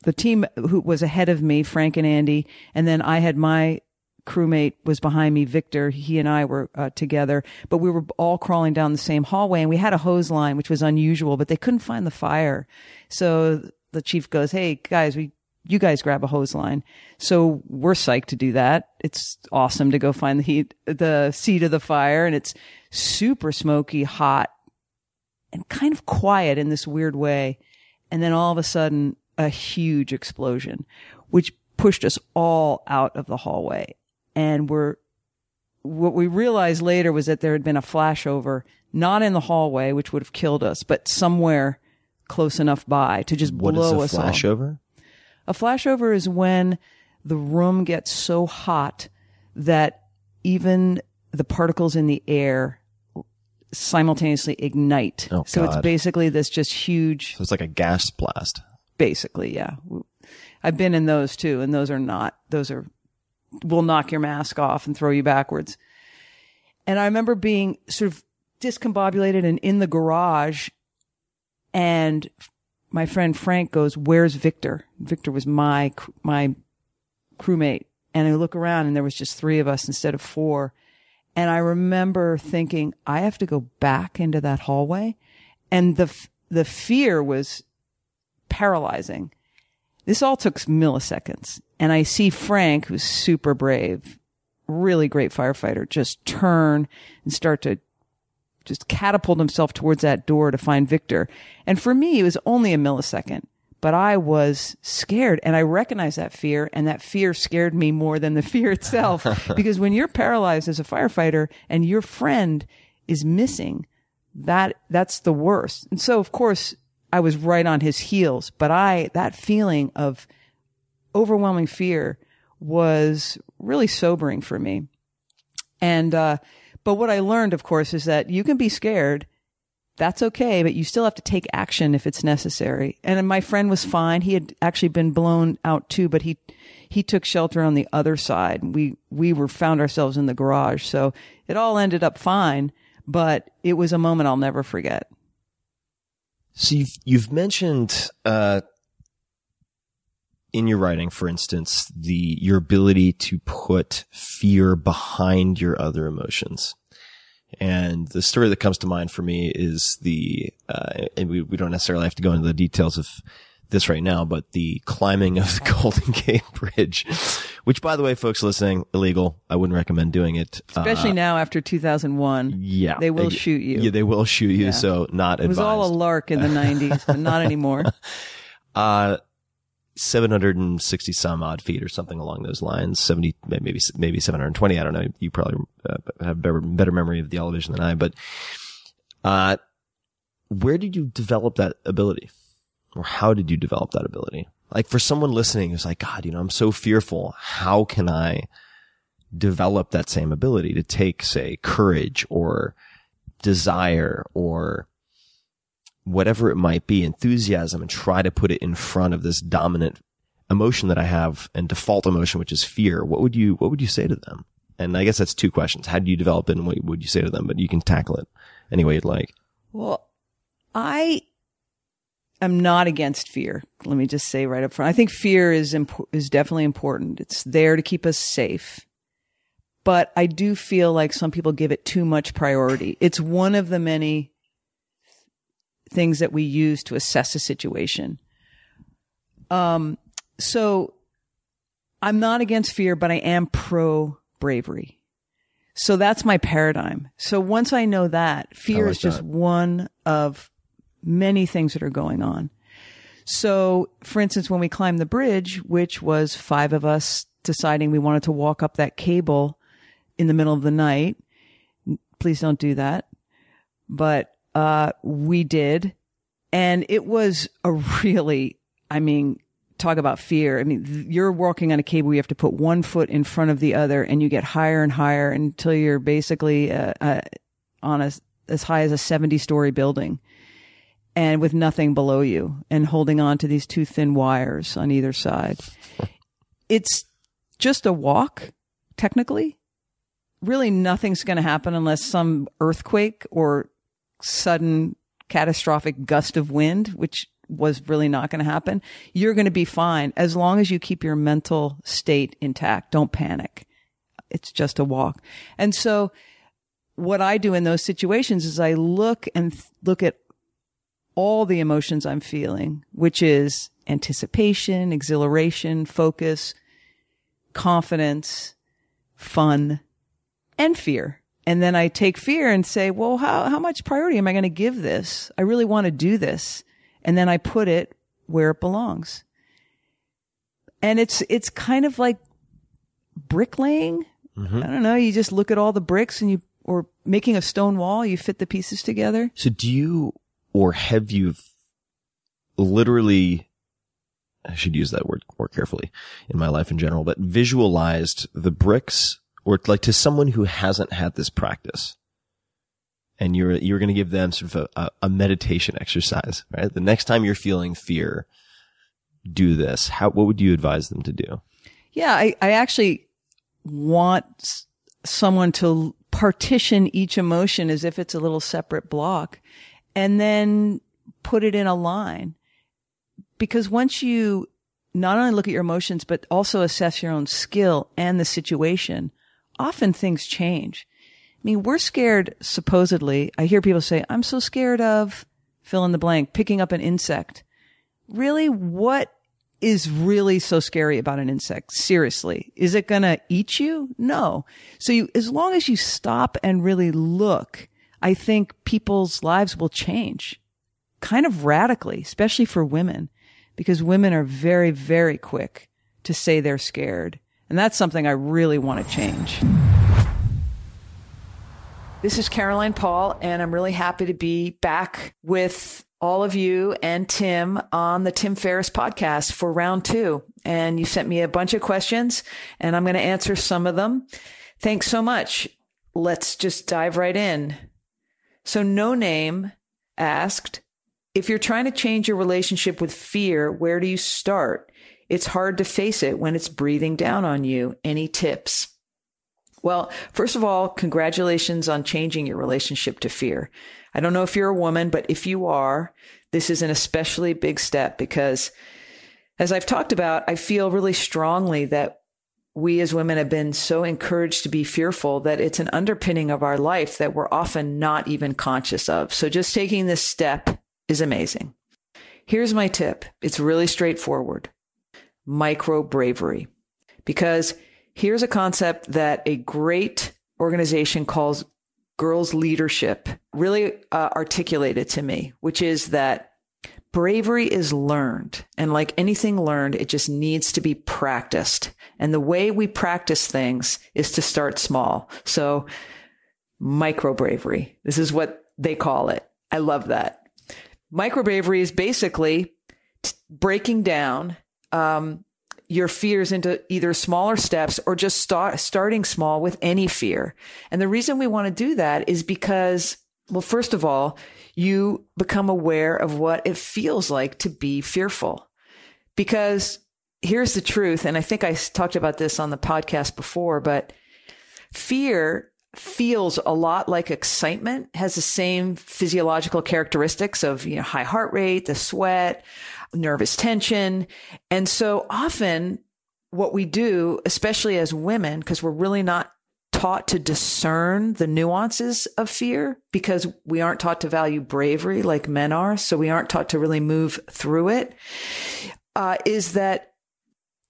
[SPEAKER 9] the team who was ahead of me, Frank and Andy, and then I had my crewmate was behind me, Victor. He and I were uh, together, but we were all crawling down the same hallway and we had a hose line, which was unusual, but they couldn't find the fire. So the chief goes, Hey guys, we, you guys grab a hose line. So we're psyched to do that. It's awesome to go find the heat, the seat of the fire and it's super smoky, hot and kind of quiet in this weird way. And then all of a sudden a huge explosion, which pushed us all out of the hallway. And we're, what we realized later was that there had been a flashover, not in the hallway, which would have killed us, but somewhere close enough by to just
[SPEAKER 1] what
[SPEAKER 9] blow
[SPEAKER 1] is a
[SPEAKER 9] us
[SPEAKER 1] flashover?
[SPEAKER 9] A flashover is when the room gets so hot that even the particles in the air simultaneously ignite.
[SPEAKER 1] Oh,
[SPEAKER 9] so it's basically this just huge
[SPEAKER 1] So it's like a gas blast.
[SPEAKER 9] Basically yeah. I've been in those too and those are not those are will knock your mask off and throw you backwards. And i remember being sort of discombobulated and in the garage and my friend frank goes where's victor? Victor was my my crewmate. And i look around and there was just three of us instead of four. And i remember thinking i have to go back into that hallway. And the the fear was paralyzing. This all took milliseconds. And I see Frank, who's super brave, really great firefighter, just turn and start to just catapult himself towards that door to find Victor. And for me, it was only a millisecond, but I was scared and I recognized that fear and that fear scared me more than the fear itself. <laughs> because when you're paralyzed as a firefighter and your friend is missing, that, that's the worst. And so of course, I was right on his heels. But I, that feeling of overwhelming fear was really sobering for me. And, uh, but what I learned, of course, is that you can be scared. That's okay, but you still have to take action if it's necessary. And my friend was fine. He had actually been blown out too, but he, he took shelter on the other side. We, we were found ourselves in the garage. So it all ended up fine, but it was a moment I'll never forget.
[SPEAKER 1] So you've you've mentioned uh, in your writing, for instance, the your ability to put fear behind your other emotions. And the story that comes to mind for me is the, uh, and we, we don't necessarily have to go into the details of this right now, but the climbing of the <laughs> Golden Gate Bridge, which by the way, folks listening, illegal. I wouldn't recommend doing it.
[SPEAKER 9] Especially
[SPEAKER 1] Uh,
[SPEAKER 9] now after 2001.
[SPEAKER 1] yeah.
[SPEAKER 9] They will
[SPEAKER 1] They-
[SPEAKER 9] shoot you.
[SPEAKER 1] Yeah, they will shoot you.
[SPEAKER 9] Yeah.
[SPEAKER 1] So not
[SPEAKER 9] It was all a lark in the <laughs> 90s, but not anymore. <laughs>
[SPEAKER 1] Uh, 760 some odd feet or something along those lines. 70, maybe, maybe 720. I don't know. You probably uh, have better, better memory of the elevation than I, but, uh, where did you develop that ability? Or how did you develop that ability? Like for someone listening who's like, God, you know, I'm so fearful. How can I develop that same ability to take, say, courage or desire or whatever it might be, enthusiasm, and try to put it in front of this dominant emotion that I have and default emotion, which is fear. What would you, what would you say to them? And I guess that's two questions. How do you develop it and what would you say to them? But you can tackle it any way you'd like.
[SPEAKER 9] Well, I am not against fear. Let me just say right up front. I think fear is impo- is definitely important. It's there to keep us safe. But I do feel like some people give it too much priority. It's one of the many things that we use to assess a situation. Um, so I'm not against fear, but I am pro bravery. So that's my paradigm. So once I know that, fear
[SPEAKER 1] like
[SPEAKER 9] is just
[SPEAKER 1] that.
[SPEAKER 9] one of many things that are going on. So, for instance, when we climbed the bridge, which was five of us deciding we wanted to walk up that cable in the middle of the night, please don't do that. But, uh, we did. And it was a really, I mean, talk about fear. I mean, you're walking on a cable, you have to put one foot in front of the other and you get higher and higher until you're basically, uh, uh, on a, as high as a 70 story building and with nothing below you and holding on to these two thin wires on either side. <laughs> It's just a walk, technically. Really, nothing's going to happen unless some earthquake or sudden catastrophic gust of wind, which was really not going to happen. You're going to be fine as long as you keep your mental state intact. Don't panic. It's just a walk. And so what I do in those situations is I look and th- look at all the emotions I'm feeling, which is anticipation, exhilaration, focus, confidence, fun, and fear. And then I take fear and say, well, how, how much priority am I going to give this? I really want to do this. And then I put it where it belongs. And it's, it's kind of like bricklaying.
[SPEAKER 1] Mm-hmm.
[SPEAKER 9] I don't know. You just look at all the bricks and you, or making a stone wall, you fit the pieces together.
[SPEAKER 1] So do you, or have you literally, I should use that word more carefully in my life in general, but visualized the bricks or like to someone who hasn't had this practice and you're, you're going to give them sort of a, a, meditation exercise, right? The next time you're feeling fear, do this. How, what would you advise them to do?
[SPEAKER 9] Yeah, I, I actually want someone to partition each emotion as if it's a little separate block and then put it in a line. Because once you not only look at your emotions, but also assess your own skill and the situation, often things change. I mean, we're scared, supposedly. I hear people say, I'm so scared of fill in the blank, picking up an insect. Really? What is really so scary about an insect? Seriously. Is it going to eat you? No. So you, as long as you stop and really look, I think people's lives will change kind of radically, especially for women, because women are very, very quick to say they're scared. And that's something I really want to change. This is Caroline Paul, and I'm really happy to be back with all of you and Tim on the Tim Ferriss podcast for round two. And you sent me a bunch of questions and I'm going to answer some of them. Thanks so much. Let's just dive right in. So no name asked, if you're trying to change your relationship with fear, where do you start? It's hard to face it when it's breathing down on you. Any tips? Well, first of all, congratulations on changing your relationship to fear. I don't know if you're a woman, but if you are, this is an especially big step because as I've talked about, I feel really strongly that we as women have been so encouraged to be fearful that it's an underpinning of our life that we're often not even conscious of. So just taking this step is amazing. Here's my tip. It's really straightforward. Micro bravery. Because here's a concept that a great organization calls girls leadership really uh, articulated to me, which is that bravery is learned. And like anything learned, it just needs to be practiced. And the way we practice things is to start small. So micro bravery. This is what they call it. I love that. Micro bravery is basically t- breaking down um, your fears into either smaller steps or just start starting small with any fear. And the reason we want to do that is because, well, first of all, you become aware of what it feels like to be fearful. Because here's the truth. And I think I talked about this on the podcast before, but fear feels a lot like excitement, has the same physiological characteristics of, you know, high heart rate, the sweat, nervous tension. And so often what we do, especially as women, because we're really not taught to discern the nuances of fear because we aren't taught to value bravery like men are. So we aren't taught to really move through it. Uh, is that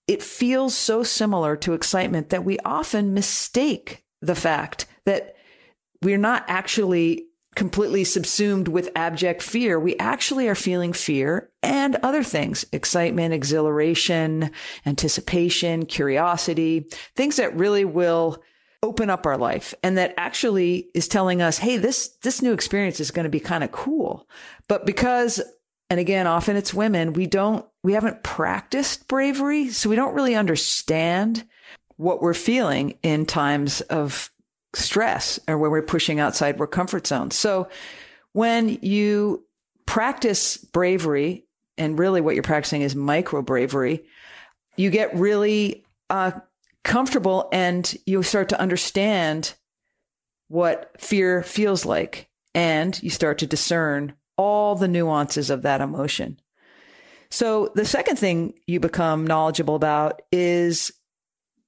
[SPEAKER 9] it feels so similar to excitement that we often mistake the fact that we're not actually completely subsumed with abject fear. We actually are feeling fear and other things, excitement, exhilaration, anticipation, curiosity, things that really will open up our life and that actually is telling us, Hey, this, this new experience is going to be kind of cool. But because, and again, often it's women, we don't, we haven't practiced bravery. So we don't really understand what we're feeling in times of stress or when we're pushing outside our comfort zone. So when you practice bravery, and really what you're practicing is micro bravery, you get really uh, comfortable and you start to understand what fear feels like. And you start to discern all the nuances of that emotion. So the second thing you become knowledgeable about is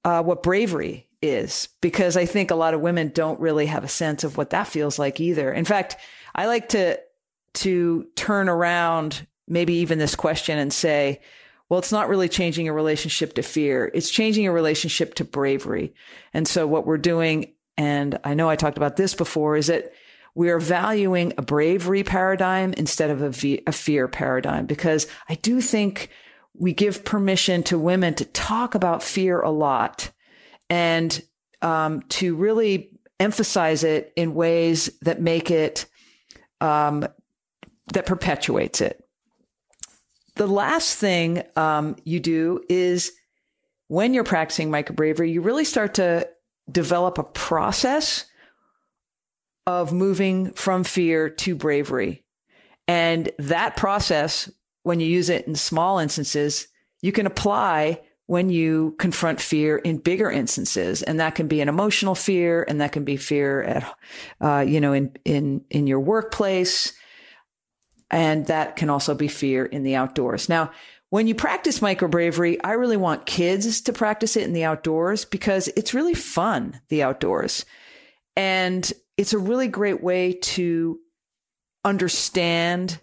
[SPEAKER 9] uh, what bravery is because I think a lot of women don't really have a sense of what that feels like either. In fact, I like to to turn around maybe even this question and say, well, it's not really changing a relationship to fear. It's changing a relationship to bravery. And so what we're doing, and I know I talked about this before, is that we are valuing a bravery paradigm instead of a, a fear paradigm because I do think we give permission to women to talk about fear a lot and um, to really emphasize it in ways that make it um, that perpetuates it. The last thing um, you do is when you're practicing microbravery, you really start to develop a process of moving from fear to bravery. And that process, when you use it in small instances, you can apply when you confront fear in bigger instances. And that can be an emotional fear and that can be fear at, uh, you know, in, in, in your workplace. And that can also be fear in the outdoors. Now, when you practice micro bravery, I really want kids to practice it in the outdoors because it's really fun, the outdoors. And it's a really great way to understand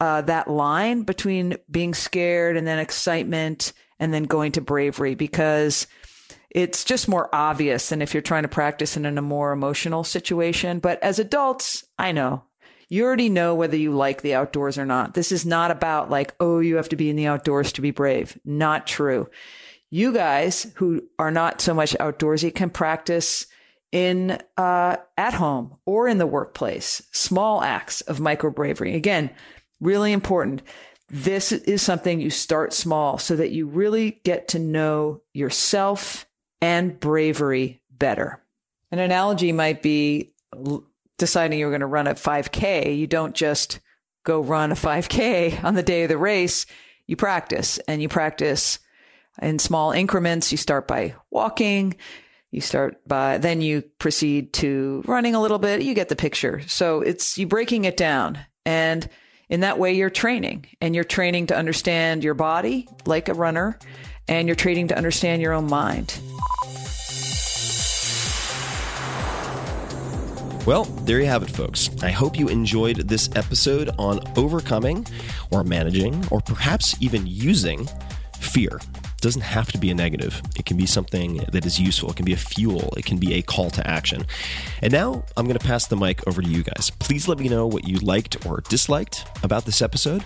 [SPEAKER 9] uh, that line between being scared and then excitement and then going to bravery because it's just more obvious than if you're trying to practice in a more emotional situation. But as adults, I know you already know whether you like the outdoors or not. This is not about like, oh, you have to be in the outdoors to be brave. Not true. You guys who are not so much outdoorsy can practice in uh, at home or in the workplace. Small acts of micro bravery. Again, Really important. This is something you start small so that you really get to know yourself and bravery better. An analogy might be deciding you're going to run a 5K. You don't just go run a 5K on the day of the race. You practice and you practice in small increments. You start by walking. You start by, then you proceed to running a little bit. You get the picture. So it's you breaking it down. And in that way, you're training and you're training to understand your body like a runner and you're training to understand your own mind.
[SPEAKER 1] Well, there you have it, folks. I hope you enjoyed this episode on overcoming or managing or perhaps even using fear doesn't have to be a negative. It can be something that is useful. It can be a fuel. It can be a call to action. And now I'm going to pass the mic over to you guys. Please let me know what you liked or disliked about this episode.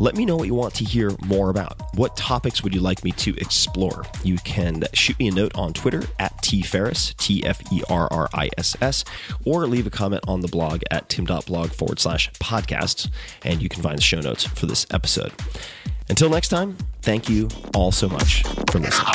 [SPEAKER 1] Let me know what you want to hear more about. What topics would you like me to explore? You can shoot me a note on Twitter at tferriss, T F E R R I S S, or leave a comment on the blog at tim.blog forward slash podcast, and you can find the show notes for this episode. Until next time, thank you all so much for listening.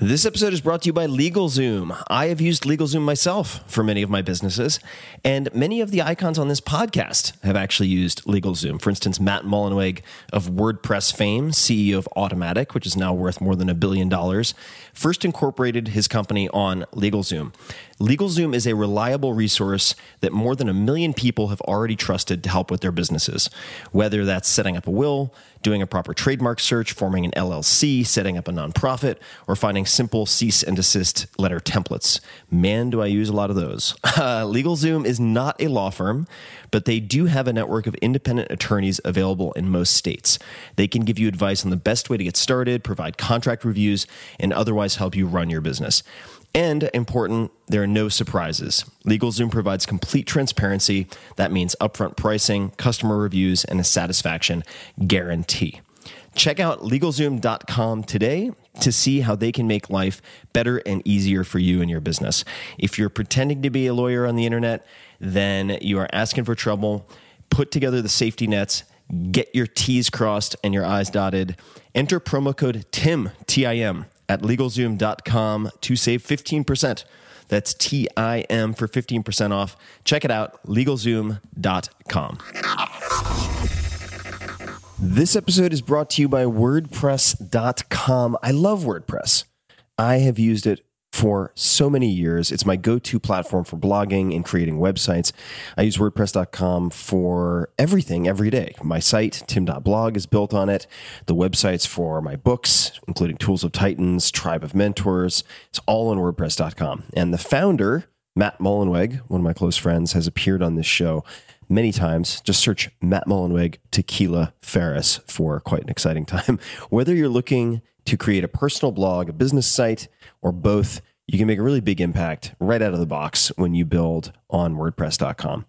[SPEAKER 1] this episode is brought to you by LegalZoom. I have used LegalZoom myself for many of my businesses, and many of the icons on this podcast have actually used LegalZoom. For instance, Matt Mullenweg of WordPress fame, CEO of Automattic, which is now worth more than a billion dollars, first incorporated his company on LegalZoom. LegalZoom is a reliable resource that more than a million people have already trusted to help with their businesses, whether that's setting up a will, doing a proper trademark search, forming an LLC, setting up a nonprofit, or finding simple cease and desist letter templates. Man, do I use a lot of those. <laughs> Uh, LegalZoom is not a law firm, but they do have a network of independent attorneys available in most states. They can give you advice on the best way to get started, provide contract reviews, and otherwise help you run your business. And important, there are no surprises. LegalZoom provides complete transparency. That means upfront pricing, customer reviews, and a satisfaction guarantee. Check out LegalZoom.com today to see how they can make life better and easier for you and your business. If you're pretending to be a lawyer on the internet, then you are asking for trouble. Put together the safety nets, get your T's crossed and your I's dotted. Enter promo code TIM, T I M at LegalZoom.com to save 15%. That's T I M for 15% off. Check it out, LegalZoom.com. This episode is brought to you by WordPress.com. I love WordPress. I have used it for so many years. It's my go to platform for blogging and creating websites. I use WordPress.com for everything every day. My site, tim.blog, is built on it. The websites for my books, including Tools of Titans, Tribe of Mentors, it's all on WordPress.com. And the founder, Matt Mullenweg, one of my close friends, has appeared on this show many times. Just search Matt Mullenweg Tequila Ferriss for quite an exciting <laughs> time. Whether you're looking to create a personal blog, a business site, or both, you can make a really big impact right out of the box when you build on WordPress.com.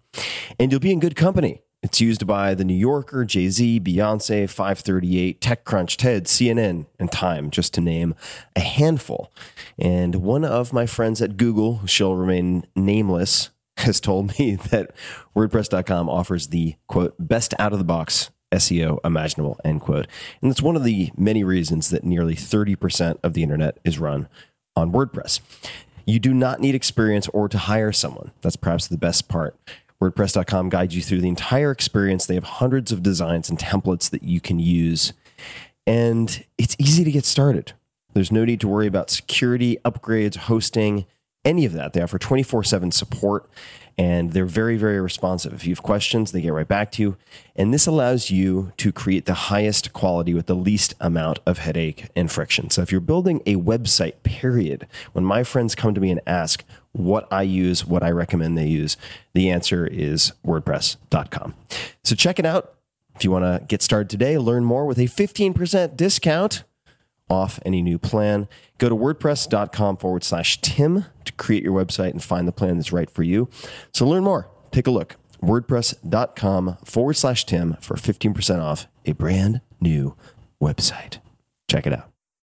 [SPEAKER 1] And you'll be in good company. It's used by The New Yorker, Jay Z, Beyonce, 538, TechCrunch, TED, CNN, and Time, just to name a handful. And one of my friends at Google, who shall remain nameless, <laughs> has told me <laughs> that WordPress.com offers the quote, best out of the box SEO imaginable, end quote. And that's one of the many reasons that nearly 30% of the internet is run on WordPress. You do not need experience or to hire someone. That's perhaps the best part. WordPress.com guides you through the entire experience. They have hundreds of designs and templates that you can use. And it's easy to get started. There's no need to worry about security, upgrades, hosting, any of that. They offer 24 7 support and they're very, very responsive. If you have questions, they get right back to you. And this allows you to create the highest quality with the least amount of headache and friction. So if you're building a website, period, when my friends come to me and ask what I use, what I recommend they use, the answer is WordPress.com. So check it out. If you want to get started today, learn more with a 15% discount off any new plan. Go to wordpress.com forward slash Tim to create your website and find the plan that's right for you. So learn more. Take a look. WordPress.com forward slash Tim for 15% off a brand new website. Check it out.